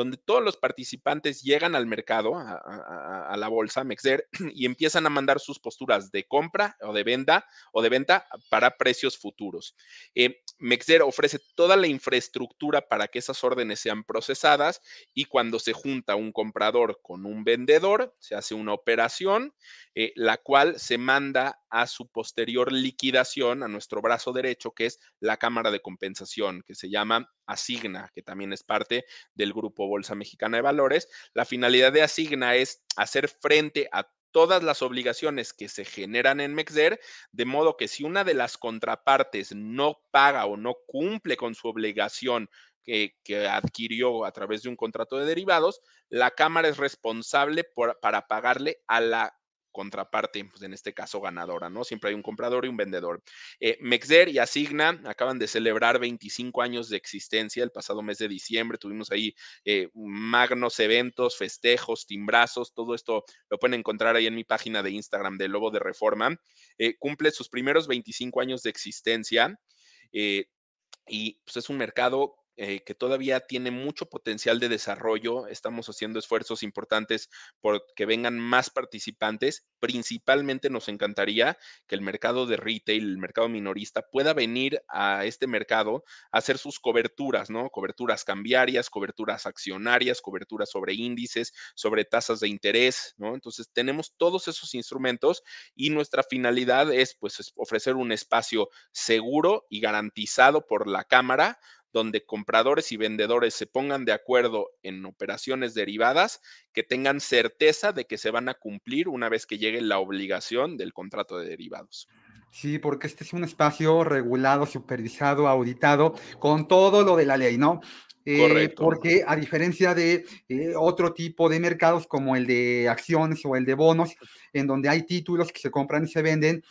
donde todos los participantes llegan al mercado, a, la bolsa Mexer, y empiezan a mandar sus posturas de compra o de venta o de venta para precios futuros. Eh, Mexer ofrece toda la infraestructura para que esas órdenes sean procesadas y cuando se junta un comprador con un vendedor, se hace una operación, eh, la cual se manda a su posterior liquidación a nuestro brazo derecho, que es la Cámara de Compensación, que se llama Asigna, que también es parte del Grupo Bolsa Mexicana de Valores. La finalidad de Asigna es hacer frente a todas las obligaciones que se generan en Mexer, de modo que si una de las contrapartes no paga o no cumple con su obligación que, adquirió a través de un contrato de derivados, la Cámara es responsable para pagarle a la contraparte, pues en este caso ganadora, ¿no? Siempre hay un comprador y un vendedor. Eh, Mexer y Asigna acaban de celebrar 25 años de existencia el pasado mes de diciembre. Tuvimos ahí eh, magnos eventos, festejos, timbrazos, todo esto lo pueden encontrar ahí en mi página de Instagram de Lobo de Reforma. Eh, cumple sus primeros 25 años de existencia y pues es un mercado eh, que todavía tiene mucho potencial de desarrollo. Estamos haciendo esfuerzos importantes por que vengan más participantes. Principalmente nos encantaría que el mercado de retail, el mercado minorista, pueda venir a este mercado a hacer sus coberturas, ¿no? Coberturas cambiarias, coberturas accionarias, coberturas sobre índices, sobre tasas de interés, ¿no? Entonces tenemos todos esos instrumentos y nuestra finalidad es pues ofrecer un espacio seguro y garantizado por la Cámara donde compradores y vendedores se pongan de acuerdo en operaciones derivadas que tengan certeza de que se van a cumplir una vez que llegue la obligación del contrato de derivados. Sí, porque este es un espacio regulado, supervisado, auditado, con todo lo de la ley, ¿no? Eh, Correcto. Porque a diferencia de eh, otro tipo de mercados como el de acciones o el de bonos, en donde hay títulos que se compran y se venden,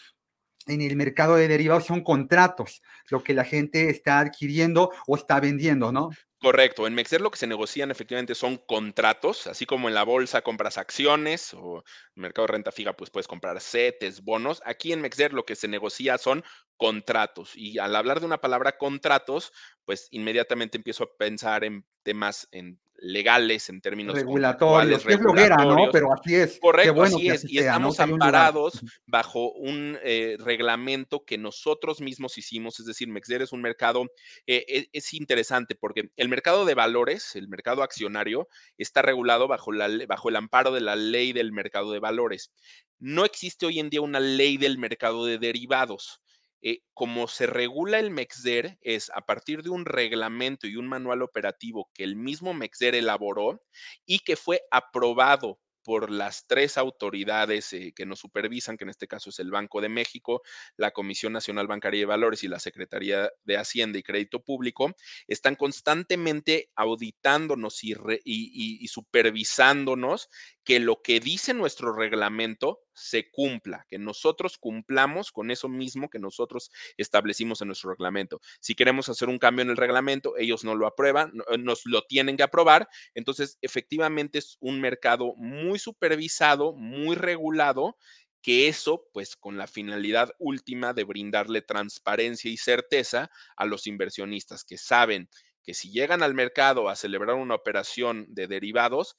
en el mercado de derivados son contratos, lo que la gente está adquiriendo o está vendiendo, ¿no? Correcto. En Mexer lo que se negocian efectivamente son contratos, así como en la bolsa compras acciones o en el mercado de renta fija pues puedes comprar CETES, bonos. Aquí en Mexer lo que se negocia son contratos y al hablar de una palabra contratos, pues inmediatamente empiezo a pensar en temas en legales, en términos regulatorios, es bloguera, ¿no? Pero así es. Correcto, así es. y estamos amparados bajo un eh, reglamento que nosotros mismos hicimos, es decir, Mexer es un mercado, eh, e, es, interesante porque el mercado de valores, el mercado accionario, está regulado bajo, la, bajo el amparo de la ley del mercado de valores. No existe hoy en día una ley del mercado de derivados. Eh, como se regula el MEXDER es a partir de un reglamento y un manual operativo que el mismo MEXDER elaboró y que fue aprobado por las tres autoridades eh, que nos supervisan, que en este caso es el Banco de México, la Comisión Nacional Bancaria de Valores y la Secretaría de Hacienda y Crédito Público, están constantemente auditándonos y supervisándonos que lo que dice nuestro reglamento se cumpla, que nosotros cumplamos con eso mismo que nosotros establecimos en nuestro reglamento. Si queremos hacer un cambio en el reglamento, ellos no lo aprueban, eh, nos lo tienen que aprobar. Entonces, efectivamente es un mercado muy supervisado, muy regulado que eso, pues con la finalidad última de brindarle transparencia y certeza a los inversionistas que saben que si llegan al mercado a celebrar una operación de derivados,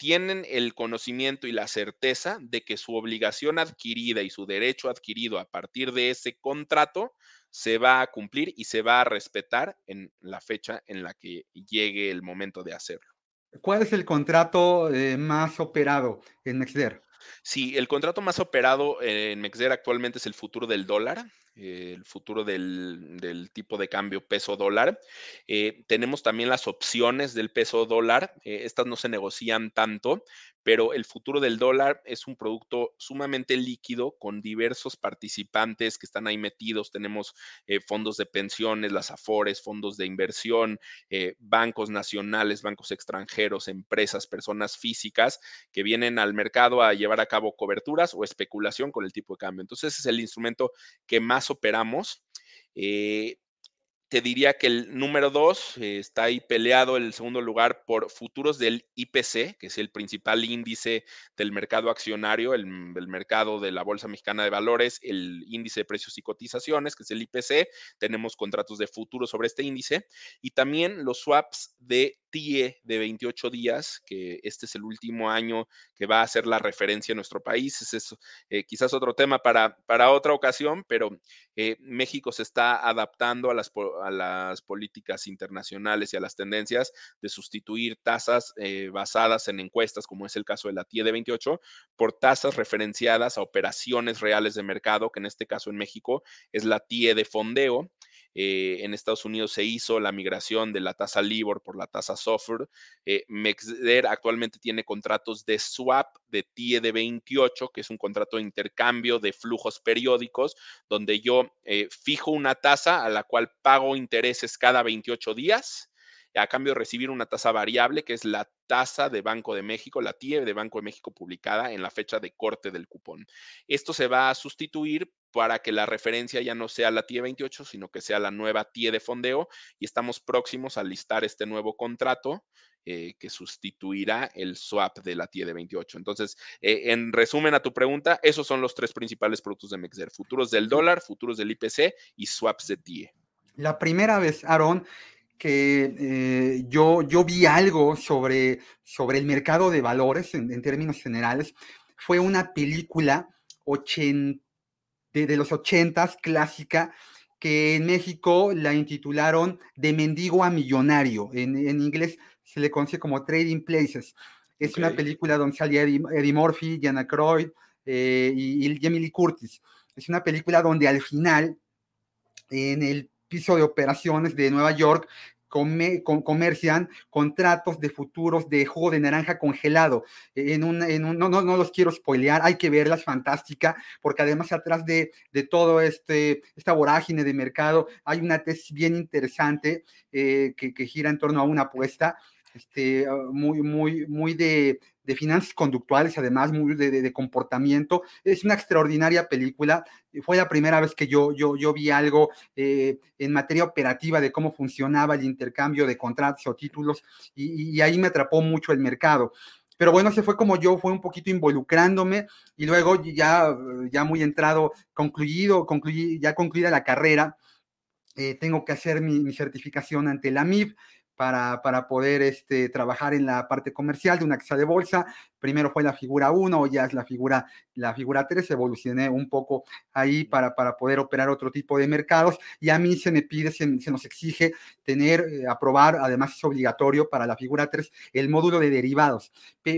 tienen el conocimiento y la certeza de que su obligación adquirida y su derecho adquirido a partir de ese contrato se va a cumplir y se va a respetar en la fecha en la que llegue el momento de hacerlo. ¿Cuál es el contrato eh, más operado en Nexder? Sí, el contrato más operado en Mexder actualmente es el futuro del dólar, el futuro del, tipo de cambio peso dólar. Eh, tenemos también las opciones del peso dólar. Eh, estas no se negocian tanto, pero el futuro del dólar es un producto sumamente líquido con diversos participantes que están ahí metidos. Tenemos eh, fondos de pensiones, las AFORES, fondos de inversión, eh, bancos nacionales, bancos extranjeros, empresas, personas físicas que vienen al mercado a llevar a cabo coberturas o especulación con el tipo de cambio. Entonces, es el instrumento que más operamos. Eh, te diría que el número dos eh, está ahí peleado el segundo lugar por futuros del IPC, que es el principal índice del mercado accionario, el, el, mercado de la Bolsa Mexicana de Valores, el índice de precios y cotizaciones, que es el IPC. Tenemos contratos de futuro sobre este índice y también los swaps de TIE de 28 días, que este es el último año que va a ser la referencia en nuestro país. Es eh, quizás otro tema para, para otra ocasión, pero eh, México se está adaptando a las, a las políticas internacionales y a las tendencias de sustituir tasas eh, basadas en encuestas, como es el caso de la TIE de 28, por tasas referenciadas a operaciones reales de mercado, que en este caso en México es la TIE de fondeo. Eh, en Estados Unidos se hizo la migración de la tasa LIBOR por la tasa SOFR. Eh, Mexder actualmente tiene contratos de swap de TIE de 28, que es un contrato de intercambio de flujos periódicos, donde yo eh, fijo una tasa a la cual pago intereses cada 28 días a cambio de recibir una tasa variable, que es la tasa de Banco de México, la TIE de Banco de México publicada en la fecha de corte del cupón. Esto se va a sustituir para que la referencia ya no sea la TIE 28, sino que sea la nueva TIE de fondeo y estamos próximos a listar este nuevo contrato eh, que sustituirá el swap de la TIE de 28. Entonces, eh, en resumen a tu pregunta, esos son los tres principales productos de Mexer, futuros del dólar, futuros del IPC y swaps de TIE. La primera vez, Aaron, que eh, yo, yo vi algo sobre, sobre el mercado de valores en, términos generales fue una película de, los ochentas, clásica, que en México la intitularon De mendigo a millonario. En, inglés se le conoce como Trading Places. Es una película donde salía Eddie, Murphy, Diana Croyd eh, y, y Jamie Lee Curtis. Es una película donde al final, en el piso de operaciones de Nueva York, comercian contratos de futuros de jugo de naranja congelado. En un, en un, no, no, no, los quiero spoilear, hay que verla, es fantástica, porque además atrás de, de todo este, esta vorágine de mercado hay una tesis bien interesante eh, que, que, gira en torno a una apuesta este, muy, muy, muy de, de finanzas conductuales, además muy de, comportamiento. Es una extraordinaria película. Fue la primera vez que yo, yo, yo vi algo eh, en materia operativa de cómo funcionaba el intercambio de contratos o títulos y, ahí me atrapó mucho el mercado. Pero bueno, se fue como yo, fue un poquito involucrándome y luego ya, ya muy entrado, concluido, concluí, ya concluida la carrera, eh, tengo que hacer mi, mi certificación ante la MIB para, para, poder este, trabajar en la parte comercial de una casa de bolsa. Primero fue la figura 1, ya es la figura, la figura 3, evolucioné un poco ahí para, para poder operar otro tipo de mercados y a mí se me pide, se, nos exige tener, eh, aprobar, además es obligatorio para la figura 3, el módulo de derivados.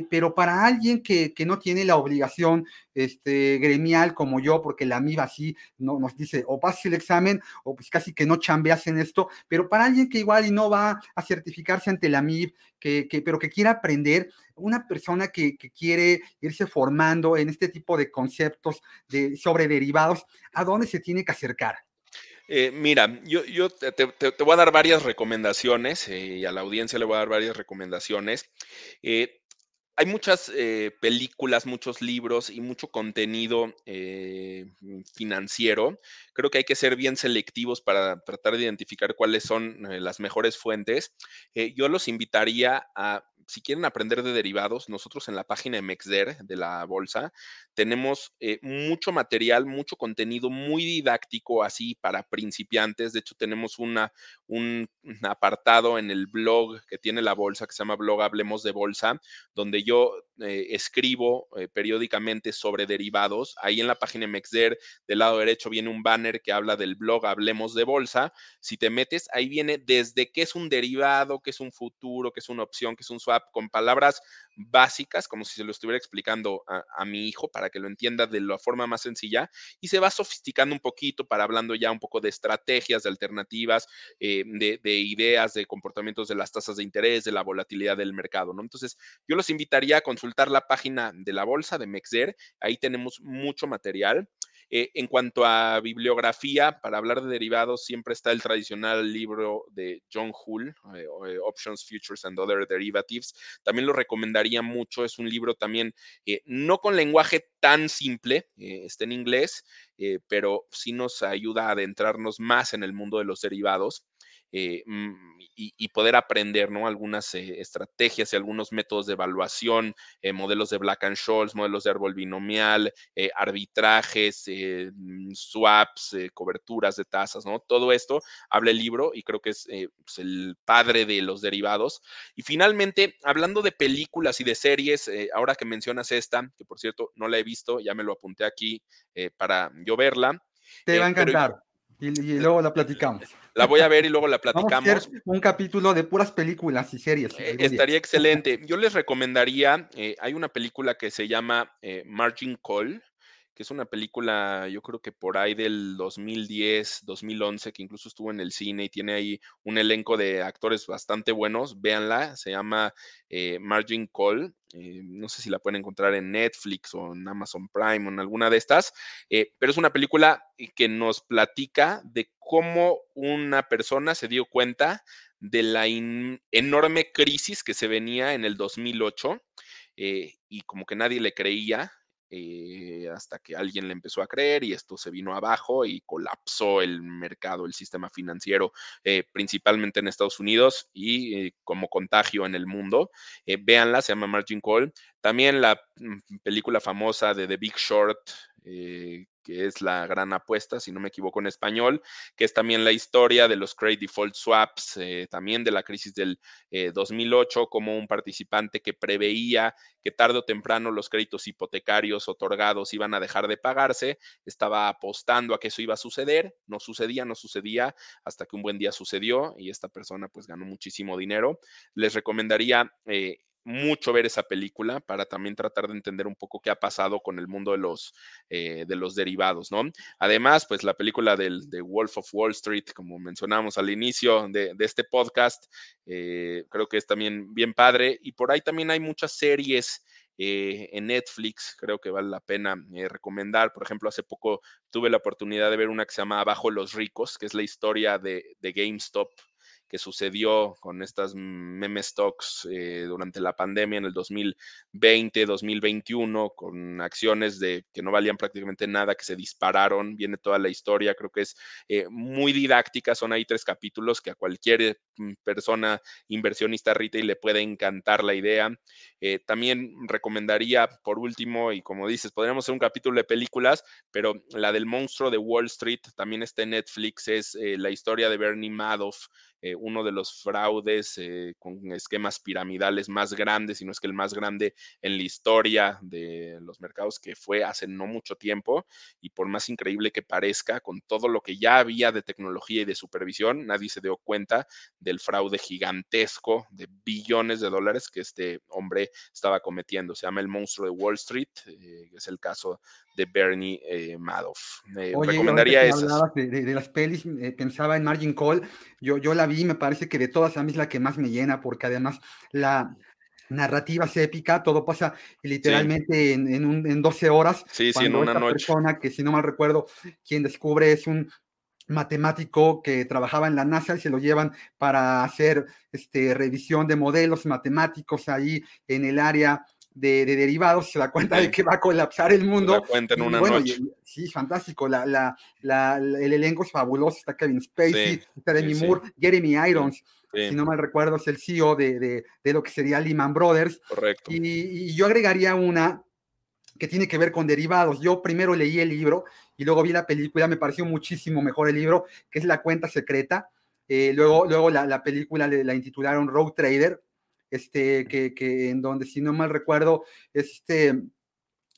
pero para alguien que, que, no tiene la obligación este, gremial como yo, porque la MIBA sí no, nos dice o pasas el examen o pues casi que no chambeas en esto, pero para alguien que igual y no va a certificarse ante la MIB, que, que pero que quiera aprender, una persona que, que, quiere irse formando en este tipo de conceptos de, sobre derivados, ¿a dónde se tiene que acercar? Eh, mira, yo, yo te, te, voy a dar varias recomendaciones eh, y a la audiencia le voy a dar varias recomendaciones. Eh, hay muchas eh, películas, muchos libros y mucho contenido eh, financiero. Creo que hay que ser bien selectivos para tratar de identificar cuáles son eh, las mejores fuentes. yo los invitaría a si quieren aprender de derivados, nosotros en la página de Mexder de la bolsa tenemos eh, mucho material, mucho contenido muy didáctico así para principiantes. De hecho, tenemos una, un, apartado en el blog que tiene la bolsa que se llama blog Hablemos de Bolsa, donde yo eh, escribo eh, periódicamente sobre derivados. Ahí en la página de Mexder, del lado derecho, viene un banner que habla del blog Hablemos de Bolsa. Si te metes, ahí viene desde qué es un derivado, qué es un futuro, qué es una opción, qué es un con palabras básicas, como si se lo estuviera explicando a, mi hijo para que lo entienda de la forma más sencilla, y se va sofisticando un poquito para hablando ya un poco de estrategias, de alternativas, eh, de, ideas, de comportamientos de las tasas de interés, de la volatilidad del mercado, ¿no? Entonces, yo los invitaría a consultar la página de la bolsa de Mexer, ahí tenemos mucho material. Eh, en cuanto a bibliografía, para hablar de derivados, siempre está el tradicional libro de John Hull, eh, eh, Options, Futures and Other Derivatives. También lo recomendaría mucho. Es un libro también no con lenguaje tan simple, está en inglés, pero sí nos ayuda a adentrarnos más en el mundo de los derivados. Eh, mm, y, poder aprender ¿no? algunas eh, estrategias y algunos métodos de evaluación, eh, modelos de Black and Scholes, modelos de árbol binomial, arbitrajes, mm, swaps, coberturas de tasas, ¿no? Todo esto habla el libro y creo que es pues, el padre de los derivados. Y finalmente, hablando de películas y de series, ahora que mencionas esta, que por cierto no la he visto, ya me lo apunté aquí para yo verla. Te va a encantar. Y, luego la platicamos. La voy a ver y luego la platicamos. un capítulo de puras películas y series. Eh, estaría excelente. Yo les recomendaría, eh, hay una película que se llama eh, Margin Call, que es una película, yo creo que por ahí del 2010, 2011, que incluso estuvo en el cine y tiene ahí un elenco de actores bastante buenos. Véanla, se llama Margin Call. no sé si la pueden encontrar en Netflix o en Amazon Prime o en alguna de estas, pero es una película que nos platica de cómo una persona se dio cuenta de la enorme crisis que se venía en el 2008 eh, y como que nadie le creía eh, hasta que alguien le empezó a creer y esto se vino abajo y colapsó el mercado, el sistema financiero, eh, principalmente en Estados Unidos y como contagio en el mundo. véanla, se llama Margin Call. También la mm, película famosa de The Big Short, eh, que es la gran apuesta, si no me equivoco en español, que es también la historia de los Credit Default Swaps, eh, también de la crisis del 2008, como un participante que preveía que tarde o temprano los créditos hipotecarios otorgados iban a dejar de pagarse, estaba apostando a que eso iba a suceder, no sucedía, no sucedía, hasta que un buen día sucedió y esta persona pues ganó muchísimo dinero. Les recomendaría mucho ver esa película para también tratar de entender un poco qué ha pasado con el mundo de los, eh, de los derivados, ¿no? Además, pues la película del, de Wolf of Wall Street, como mencionamos al inicio de, este podcast, eh, creo que es también bien padre. Y por ahí también hay muchas series eh, en Netflix, creo que vale la pena recomendar. Por ejemplo, hace poco tuve la oportunidad de ver una que se llama Abajo los ricos, que es la historia de, de GameStop que sucedió con estas meme stocks eh, durante la pandemia en el 2020, 2021, con acciones de que no valían prácticamente nada, que se dispararon, viene toda la historia, creo que es eh, muy didáctica, son ahí tres capítulos que a cualquier mm, persona inversionista retail le puede encantar la idea. Eh, también recomendaría, por último, y como dices, podríamos hacer un capítulo de películas, pero la del monstruo de Wall Street también está en Netflix, es la historia de Bernie Madoff, eh, uno de los fraudes eh, con esquemas piramidales más grandes, si no es que el más grande en la historia de los mercados que fue hace no mucho tiempo. Y por más increíble que parezca, con todo lo que ya había de tecnología y de supervisión, nadie se dio cuenta del fraude gigantesco de billones de dólares que este hombre estaba cometiendo. Se llama el monstruo de Wall Street, eh, es el caso de Bernie Madoff. recomendaría eso. De, las pelis, pensaba en Margin Call, yo, yo la me parece que de todas a mí es la que más me llena, porque además la narrativa es épica, todo pasa literalmente en, en, 12 horas. Sí, sí, en una noche. persona que, si no mal recuerdo, quien descubre es un matemático que trabajaba en la NASA y se lo llevan para hacer este, revisión de modelos matemáticos ahí en el área de, derivados, se da cuenta de que va a colapsar el mundo. Se da cuenta en una noche. sí, fantástico. La, la, el elenco es fabuloso. Está Kevin Spacey, está Demi Moore, Jeremy Irons. Si no mal recuerdo, es el CEO de, de, lo que sería Lehman Brothers. Correcto. Y, yo agregaría una que tiene que ver con derivados. Yo primero leí el libro y luego vi la película, me pareció muchísimo mejor el libro, que es La cuenta secreta. Eh, luego luego la, la película la intitularon Road Trader, este, que, que en donde, si no mal recuerdo, este,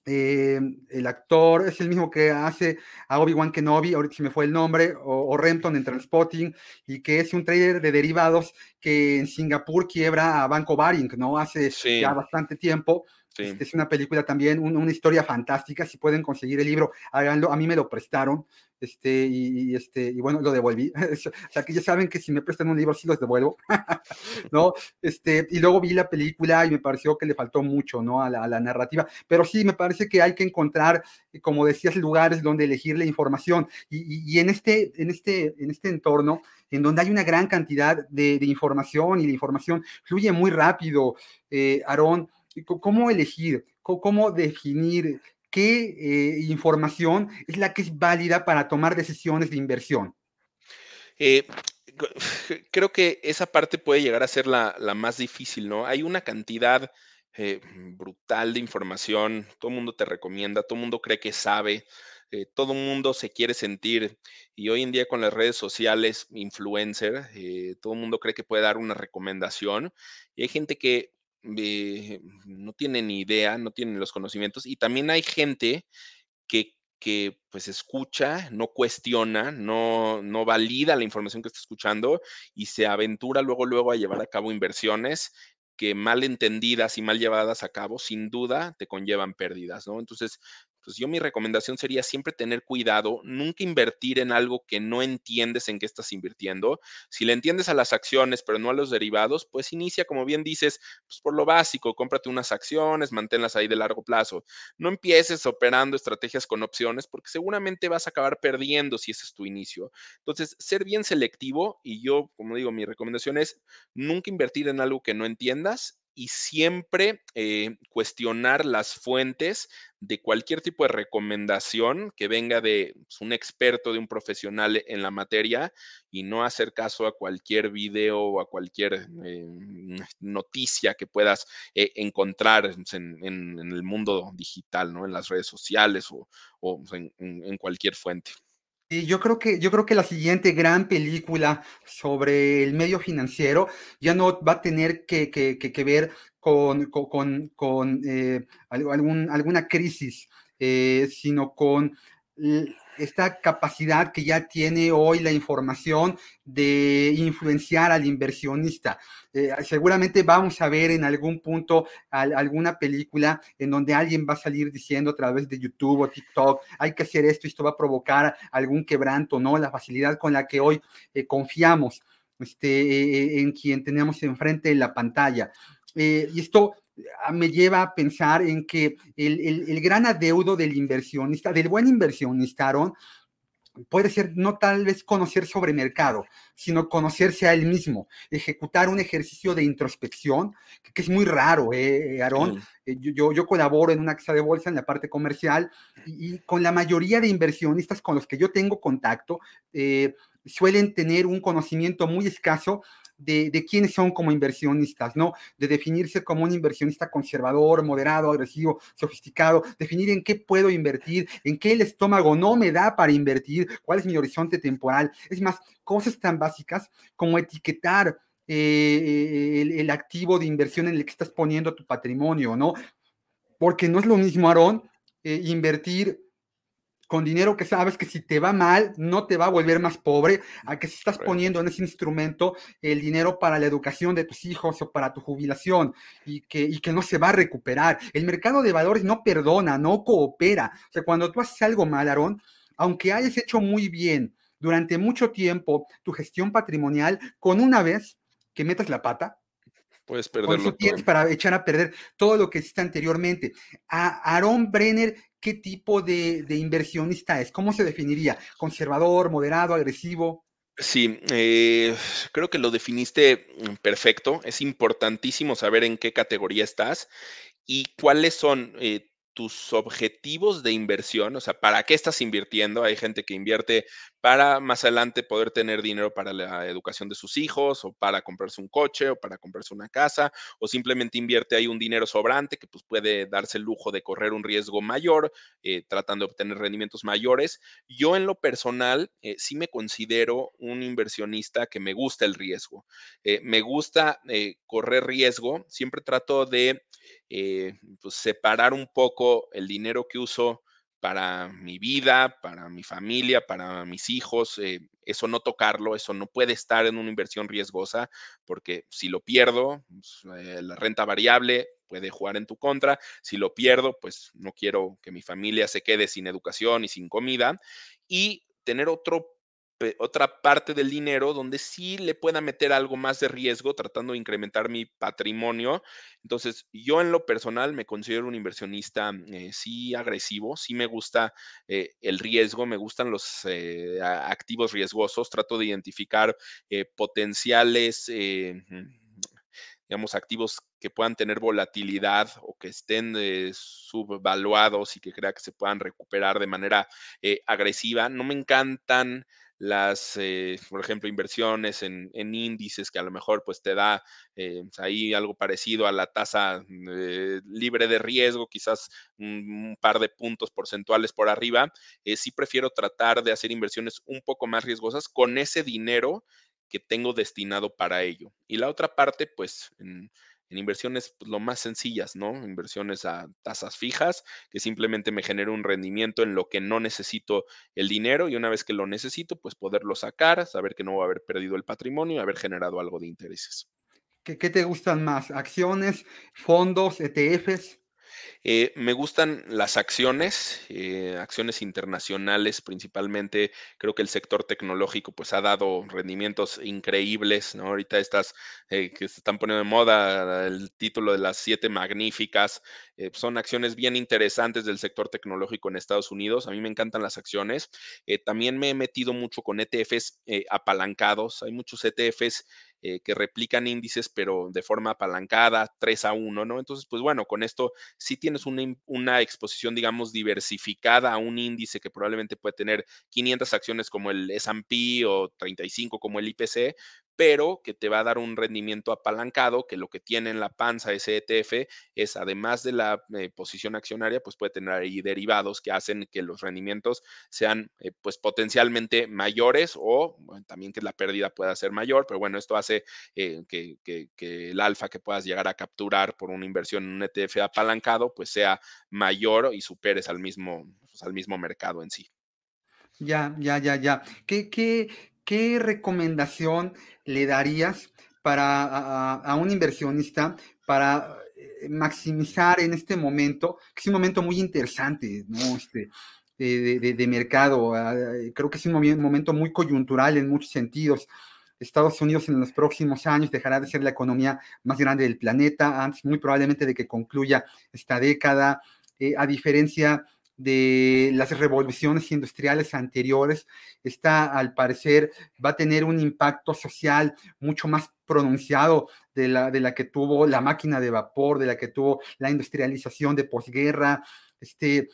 eh, el actor es el mismo que hace a Obi-Wan Kenobi, ahorita se me fue el nombre, o, o Renton en Transpotting, y que es un trader de derivados que en Singapur quiebra a Banco Baring, ¿no? Hace ya bastante tiempo. Este, es una película también, una historia fantástica. Si pueden conseguir el libro, háganlo. A mí me lo prestaron este, y, este, y bueno, lo devolví. o sea, que ya saben que si me prestan un libro, sí los devuelvo, ¿no? Este, y luego vi la película y me pareció que le faltó mucho, ¿no? A la, narrativa, pero sí, me parece que hay que encontrar, como decías, lugares donde elegir la información y, en, este, en, este, en este entorno, en donde hay una gran cantidad de, información y la información fluye muy rápido, eh, Aarón, ¿cómo elegir? ¿Cómo definir qué eh, información es la que es válida para tomar decisiones de inversión? Eh, creo que esa parte puede llegar a ser la, más difícil, ¿no? Hay una cantidad eh, brutal de información, todo el mundo te recomienda, todo el mundo cree que sabe, todo el mundo se quiere sentir, y hoy en día con las redes sociales, influencer, todo el mundo cree que puede dar una recomendación, y hay gente que eh, no tienen ni idea, no tienen los conocimientos. Y también hay gente que, que pues escucha, no cuestiona, no, no valida la información que está escuchando y se aventura luego, luego a llevar a cabo inversiones que mal entendidas y mal llevadas a cabo, sin duda, te conllevan pérdidas, ¿no? Entonces, pues yo mi recomendación sería siempre tener cuidado, nunca invertir en algo que no entiendes en qué estás invirtiendo. Si le entiendes a las acciones, pero no a los derivados, pues inicia, como bien dices, pues por lo básico, cómprate unas acciones, manténlas ahí de largo plazo. No empieces operando estrategias con opciones porque seguramente vas a acabar perdiendo si ese es tu inicio. Entonces, ser bien selectivo y yo, como digo, mi recomendación es nunca invertir en algo que no entiendas y siempre eh, cuestionar las fuentes de cualquier tipo de recomendación que venga de pues, un experto, de un profesional en la materia y no hacer caso a cualquier video o a cualquier eh, noticia que puedas eh, encontrar en, el mundo digital, ¿no? En las redes sociales o, en cualquier fuente. Yo creo que, yo creo que la siguiente gran película sobre el medio financiero ya no va a tener que, que, ver con, con, con eh, algún, alguna crisis, eh, sino con esta capacidad que ya tiene hoy la información de influenciar al inversionista. Eh, seguramente vamos a ver en algún punto alguna película en donde alguien va a salir diciendo a través de YouTube o TikTok, hay que hacer esto, esto va a provocar algún quebranto, ¿no? La facilidad con la que hoy eh, confiamos este, en quien tenemos enfrente en la pantalla. Eh, y esto me lleva a pensar en que el, gran adeudo del inversionista, del buen inversionista, Aaron, puede ser no tal vez conocer sobre mercado, sino conocerse a él mismo, ejecutar un ejercicio de introspección, que, es muy raro, eh, Aarón. Eh, yo, yo, colaboro en una casa de bolsa en la parte comercial y, con la mayoría de inversionistas con los que yo tengo contacto, eh, suelen tener un conocimiento muy escaso de, quiénes son como inversionistas, ¿no? De definirse como un inversionista conservador, moderado, agresivo, sofisticado, definir en qué puedo invertir, en qué el estómago no me da para invertir, cuál es mi horizonte temporal. Es más, cosas tan básicas como etiquetar eh, el, activo de inversión en el que estás poniendo tu patrimonio, ¿no? Porque no es lo mismo, Aarón, eh, invertir con dinero que sabes que si te va mal, no te va a volver más pobre, a que si estás poniendo en ese instrumento el dinero para la educación de tus hijos o para tu jubilación y que, y que no se va a recuperar. El mercado de valores no perdona, no coopera. O sea, cuando tú haces algo mal, Aarón, aunque hayas hecho muy bien durante mucho tiempo tu gestión patrimonial, con una vez que metas la pata, Puedes perderlo. Eso tienes para echar a perder todo lo que hiciste anteriormente. A Aaron Brenner qué tipo de, inversionista es, cómo se definiría, conservador, moderado, agresivo. Sí, eh, creo que lo definiste perfecto. Es importantísimo saber en qué categoría estás y cuáles son eh, tus objetivos de inversión, o sea, ¿para qué estás invirtiendo? Hay gente que invierte para más adelante poder tener dinero para la educación de sus hijos o para comprarse un coche o para comprarse una casa o simplemente invierte ahí un dinero sobrante que pues puede darse el lujo de correr un riesgo mayor eh, tratando de obtener rendimientos mayores. Yo en lo personal eh, sí me considero un inversionista que me gusta el riesgo. Eh, me gusta correr riesgo, siempre trato de pues, separar un poco el dinero que uso para mi vida, para mi familia, para mis hijos, eh, eso no tocarlo, eso no puede estar en una inversión riesgosa, porque si lo pierdo, pues, eh, la renta variable puede jugar en tu contra, si lo pierdo, pues no quiero que mi familia se quede sin educación y sin comida, y tener otro otra parte del dinero donde sí le pueda meter algo más de riesgo tratando de incrementar mi patrimonio. Entonces, yo en lo personal me considero un inversionista eh, sí agresivo, sí me gusta eh, el riesgo, me gustan los eh, activos riesgosos, trato de identificar potenciales digamos, activos que puedan tener volatilidad o que estén subvaluados y que crea que se puedan recuperar de manera agresiva. No me encantan las, eh, por ejemplo, inversiones en, índices que a lo mejor pues te da eh, ahí algo parecido a la tasa eh, libre de riesgo, quizás un, par de puntos porcentuales por arriba, sí prefiero tratar de hacer inversiones un poco más riesgosas con ese dinero que tengo destinado para ello. Y la otra parte, pues, en, en inversiones pues, lo más sencillas, ¿no? Inversiones a tasas fijas, que simplemente me genere un rendimiento en lo que no necesito el dinero y una vez que lo necesito, pues poderlo sacar, saber que no voy a haber perdido el patrimonio y haber generado algo de intereses. ¿Qué, qué te gustan más? ¿Acciones, fondos, ETFs? Eh, me gustan las acciones, eh, acciones internacionales principalmente. Creo que el sector tecnológico pues ha dado rendimientos increíbles, ¿no? Ahorita estas eh, que se están poniendo de moda el título de las siete magníficas, eh, son acciones bien interesantes del sector tecnológico en Estados Unidos. A mí me encantan las acciones. Eh, también me he metido mucho con ETFs apalancados. Hay muchos ETFs que replican índices, pero de forma apalancada, 3 a 1, ¿no? Entonces, pues bueno, con esto sí tienes una, una, exposición, digamos, diversificada a un índice que probablemente puede tener 500 acciones como el S&P o 35 como el IPC, pero que te va a dar un rendimiento apalancado, que lo que tiene en la panza ese ETF es, además de la eh, posición accionaria, pues puede tener ahí derivados que hacen que los rendimientos sean eh, pues potencialmente mayores o también que la pérdida pueda ser mayor, pero bueno, esto hace eh, que, el alfa que puedas llegar a capturar por una inversión en un ETF apalancado, pues sea mayor y superes al mismo, pues, al mismo mercado en sí. Ya, ya, ya, ya. ¿Qué, qué, qué recomendación le darías para a, un inversionista para eh, maximizar en este momento, que es un momento muy interesante, ¿no? Este, de, mercado. Ah, creo que es un momento muy coyuntural en muchos sentidos. Estados Unidos en los próximos años dejará de ser la economía más grande del planeta, antes muy probablemente de que concluya esta década, eh, a diferencia de las revoluciones industriales anteriores, esta al parecer va a tener un impacto social mucho más pronunciado de la, de la que tuvo la máquina de vapor, de la que tuvo la industrialización de posguerra. Este,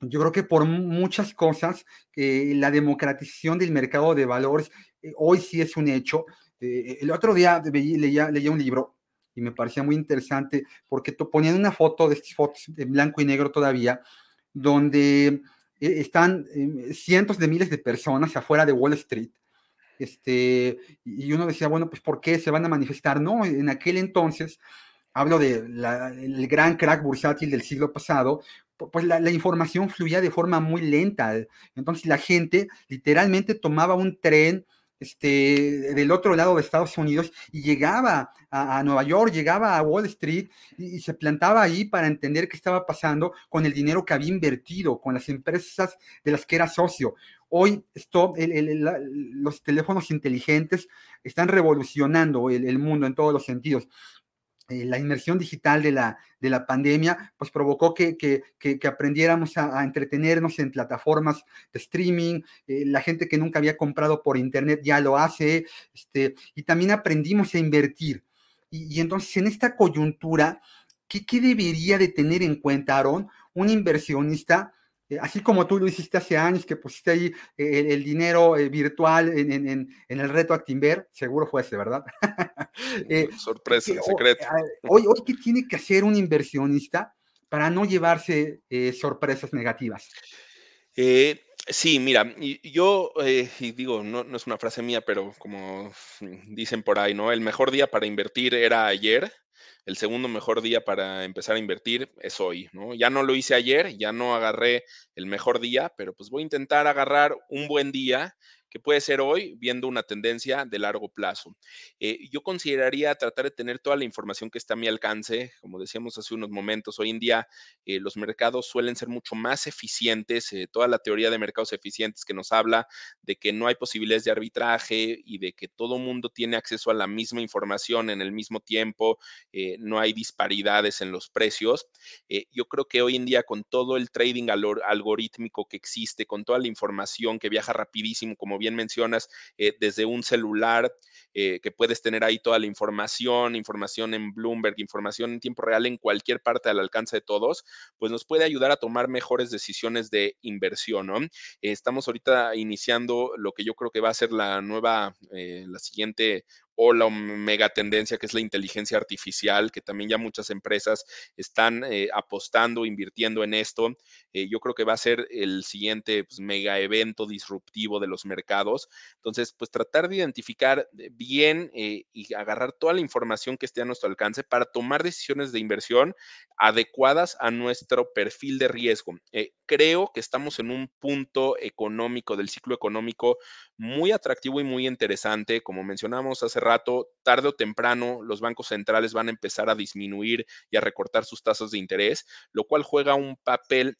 yo creo que por muchas cosas, eh, la democratización del mercado de valores eh, hoy sí es un hecho. Eh, el otro día leía, leía un libro y me parecía muy interesante porque ponían una foto de estas fotos en blanco y negro todavía, donde eh, están eh, cientos de miles de personas afuera de Wall Street. Este, y uno decía, bueno, pues ¿por qué se van a manifestar? No, en aquel entonces, hablo del gran crack bursátil del siglo pasado, pues la, información fluía de forma muy lenta. Entonces la gente literalmente tomaba un tren este, del otro lado de Estados Unidos y llegaba a, Nueva York, llegaba a Wall Street y, se plantaba ahí para entender qué estaba pasando con el dinero que había invertido, con las empresas de las que era socio. Hoy los teléfonos inteligentes están revolucionando el mundo en todos los sentidos. Eh, la inmersión digital de la, de la pandemia, pues provocó que, aprendiéramos a, entretenernos en plataformas de streaming, eh, la gente que nunca había comprado por internet ya lo hace, este, y también aprendimos a invertir. Y, entonces en esta coyuntura, ¿qué, ¿qué, debería de tener en cuenta, Aaron, un inversionista eh, así como tú lo hiciste hace años, que pusiste ahí eh, el, dinero eh, virtual en, el reto Actimber, seguro fue ese, ¿verdad? Sorpresa, secreto. Hoy, hoy, ¿qué tiene que hacer un inversionista para no llevarse sorpresas negativas? Sí, mira, yo digo, no, no, es una frase mía, pero como dicen por ahí, ¿no? El mejor día para invertir era ayer el segundo mejor día para empezar a invertir es hoy, ¿no? Ya no lo hice ayer, ya no agarré el mejor día, pero pues voy a intentar agarrar un buen día que puede ser hoy viendo una tendencia de largo plazo. Eh, yo consideraría tratar de tener toda la información que está a mi alcance. Como decíamos hace unos momentos, hoy en día eh, los mercados suelen ser mucho más eficientes. Eh, toda la teoría de mercados eficientes que nos habla de que no hay posibilidades de arbitraje y de que todo mundo tiene acceso a la misma información en el mismo tiempo, no hay disparidades en los precios. yo creo que hoy en día con todo el trading algorítmico que existe, con toda la información que viaja rapidísimo, como bien mencionas, eh, desde un celular, eh, que puedes tener ahí toda la información, información en Bloomberg, información en tiempo real en cualquier parte al alcance de todos, pues nos puede ayudar a tomar mejores decisiones de inversión, ¿no? estamos ahorita iniciando lo que yo creo que va a ser la nueva, eh, la siguiente o la mega tendencia que es la inteligencia artificial, que también ya muchas empresas están eh, apostando, invirtiendo en esto. Eh, yo creo que va a ser el siguiente pues, mega evento disruptivo de los mercados. Entonces, pues tratar de identificar eh, bien y agarrar toda la información que esté a nuestro alcance para tomar decisiones de inversión adecuadas a nuestro perfil de riesgo. creo que estamos en un punto económico del ciclo económico muy atractivo y muy interesante. Como mencionamos hace rato, tarde o temprano los bancos centrales van a empezar a disminuir y a recortar sus tasas de interés, lo cual juega un papel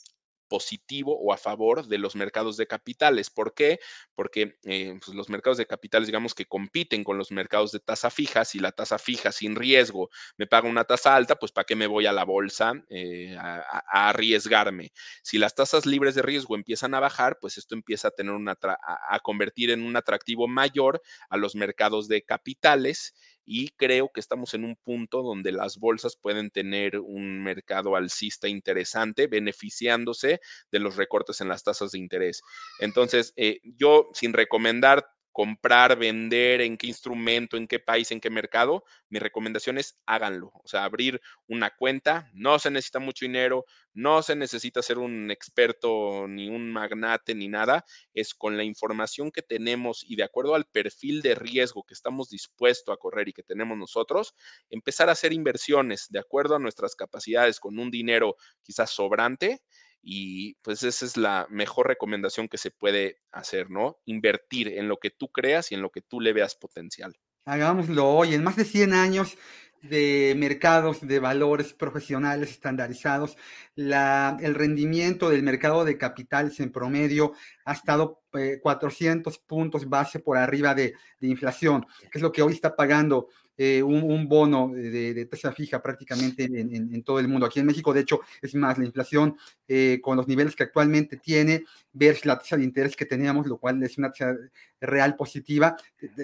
positivo o a favor de los mercados de capitales. ¿Por qué? Porque eh, pues, los mercados de capitales, digamos que compiten con los mercados de tasa fija. Si la tasa fija sin riesgo me paga una tasa alta, pues ¿para qué me voy a la bolsa eh, a, arriesgarme? Si las tasas libres de riesgo empiezan a bajar, pues esto empieza a tener a convertir en un atractivo mayor a los mercados de capitales y creo que estamos en un punto donde las bolsas pueden tener un mercado alcista interesante, beneficiándose de los recortes en las tasas de interés. Entonces, eh, yo sin recomendar comprar, vender, en qué instrumento, en qué país, en qué mercado, mi recomendación es háganlo. O sea, abrir una cuenta, no se necesita mucho dinero, no se necesita ser un experto ni un magnate ni nada, es con la información que tenemos y de acuerdo al perfil de riesgo que estamos dispuestos a correr y que tenemos nosotros, empezar a hacer inversiones de acuerdo a nuestras capacidades con un dinero quizás sobrante y pues esa es la mejor recomendación que se puede hacer, ¿no? Invertir en lo que tú creas y en lo que tú le veas potencial. Hagámoslo hoy, en más de 100 años de mercados de valores profesionales estandarizados, la, el rendimiento del mercado de capitales en promedio ha estado 400 eh, puntos base por arriba de, de inflación, que es lo que hoy está pagando eh, un, bono de, tasa fija prácticamente en, todo el mundo. Aquí en México, de hecho, es más, la inflación eh, con los niveles que actualmente tiene versus la tasa de interés que teníamos, lo cual es una tasa real positiva,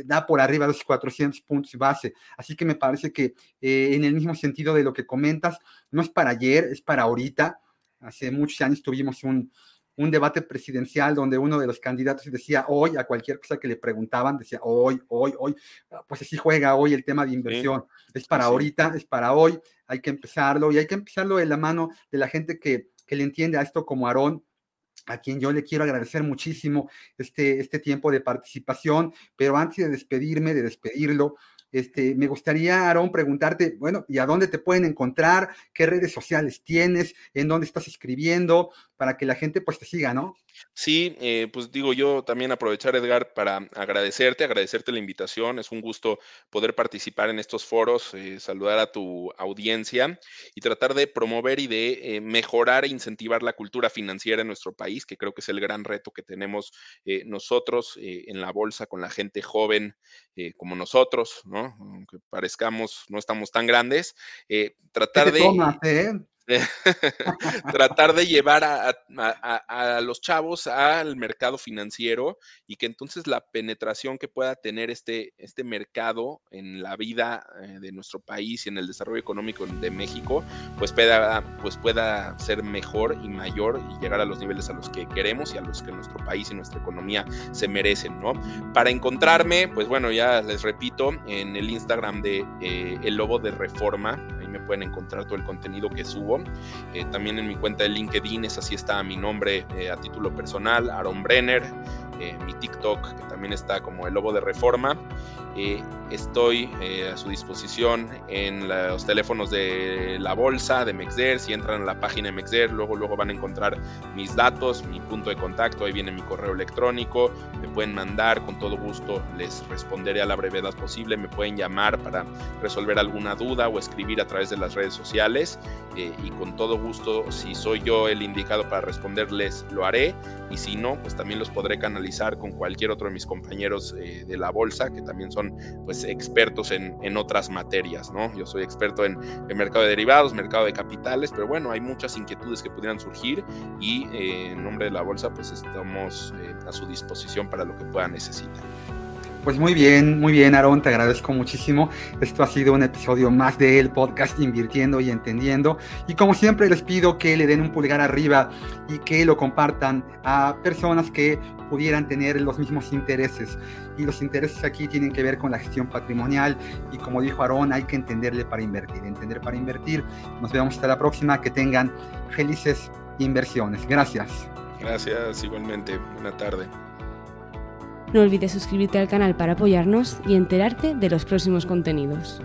da por arriba de los 400 puntos base. Así que me parece que eh, en el mismo sentido de lo que comentas, no es para ayer, es para ahorita. Hace muchos años tuvimos un, un debate presidencial donde uno de los candidatos decía hoy a cualquier cosa que le preguntaban, decía hoy, hoy, hoy, pues así juega hoy el tema de inversión. Es para ahorita, es para hoy, hay que empezarlo y hay que empezarlo de la mano de la gente que, que le entiende a esto como Aarón, a quien yo le quiero agradecer muchísimo este, este tiempo de participación, pero antes de despedirme, de despedirlo, este, me gustaría, Aarón, preguntarte, bueno, ¿y a dónde te pueden encontrar? ¿Qué redes sociales tienes? ¿En dónde estás escribiendo? Para que la gente pues te siga, ¿no? Sí, eh, pues digo yo también aprovechar, Edgar, para agradecerte, agradecerte la invitación. Es un gusto poder participar en estos foros, eh, saludar a tu audiencia y tratar de promover y de eh, mejorar e incentivar la cultura financiera en nuestro país, que creo que es el gran reto que tenemos nosotros en la bolsa con la gente joven como nosotros, ¿no? Aunque parezcamos, no estamos tan grandes, tratar de... tratar de llevar a, los chavos al mercado financiero y que entonces la penetración que pueda tener este, este mercado en la vida eh, de nuestro país y en el desarrollo económico de México, pues pueda, pues pueda ser mejor y mayor y llegar a los niveles a los que queremos y a los que nuestro país y nuestra economía se merecen, ¿no? Para encontrarme, pues bueno, ya les repito, en el Instagram de eh, El Lobo de Reforma, ahí me pueden encontrar todo el contenido que subo eh, también en mi cuenta de LinkedIn, es así está mi nombre eh, a título personal, Aaron Brenner. Eh, mi TikTok, que también está como el Lobo de Reforma. estoy a su disposición en los teléfonos de la bolsa de Mexder. Si entran a la página de Mexder, luego, luego van a encontrar mis datos, mi punto de contacto. Ahí viene mi correo electrónico. Me pueden mandar con todo gusto. Les responderé a la brevedad posible. Me pueden llamar para resolver alguna duda o escribir a través de las redes sociales. y con todo gusto, si soy yo el indicado para responderles, lo haré. Y si no, pues también los podré canalizar con cualquier otro de mis compañeros eh, de la bolsa, que también son pues expertos en, en otras materias, ¿no? Yo soy experto en el mercado de derivados, mercado de capitales, pero bueno, hay muchas inquietudes que pudieran surgir y eh, en nombre de la bolsa pues estamos eh, a su disposición para lo que puedan necesitar. Pues muy bien, muy bien, Aaron, te agradezco muchísimo. Esto ha sido un episodio más del podcast Invirtiendo y Entendiendo. Y como siempre les pido que le den un pulgar arriba y que lo compartan a personas que pudieran tener los mismos intereses. Y los intereses aquí tienen que ver con la gestión patrimonial. Y como dijo Aaron, hay que entenderle para invertir. Entender para invertir. Nos vemos hasta la próxima. Que tengan felices inversiones. Gracias. Gracias, igualmente. Buena tarde. No olvides suscribirte al canal para apoyarnos y enterarte de los próximos contenidos.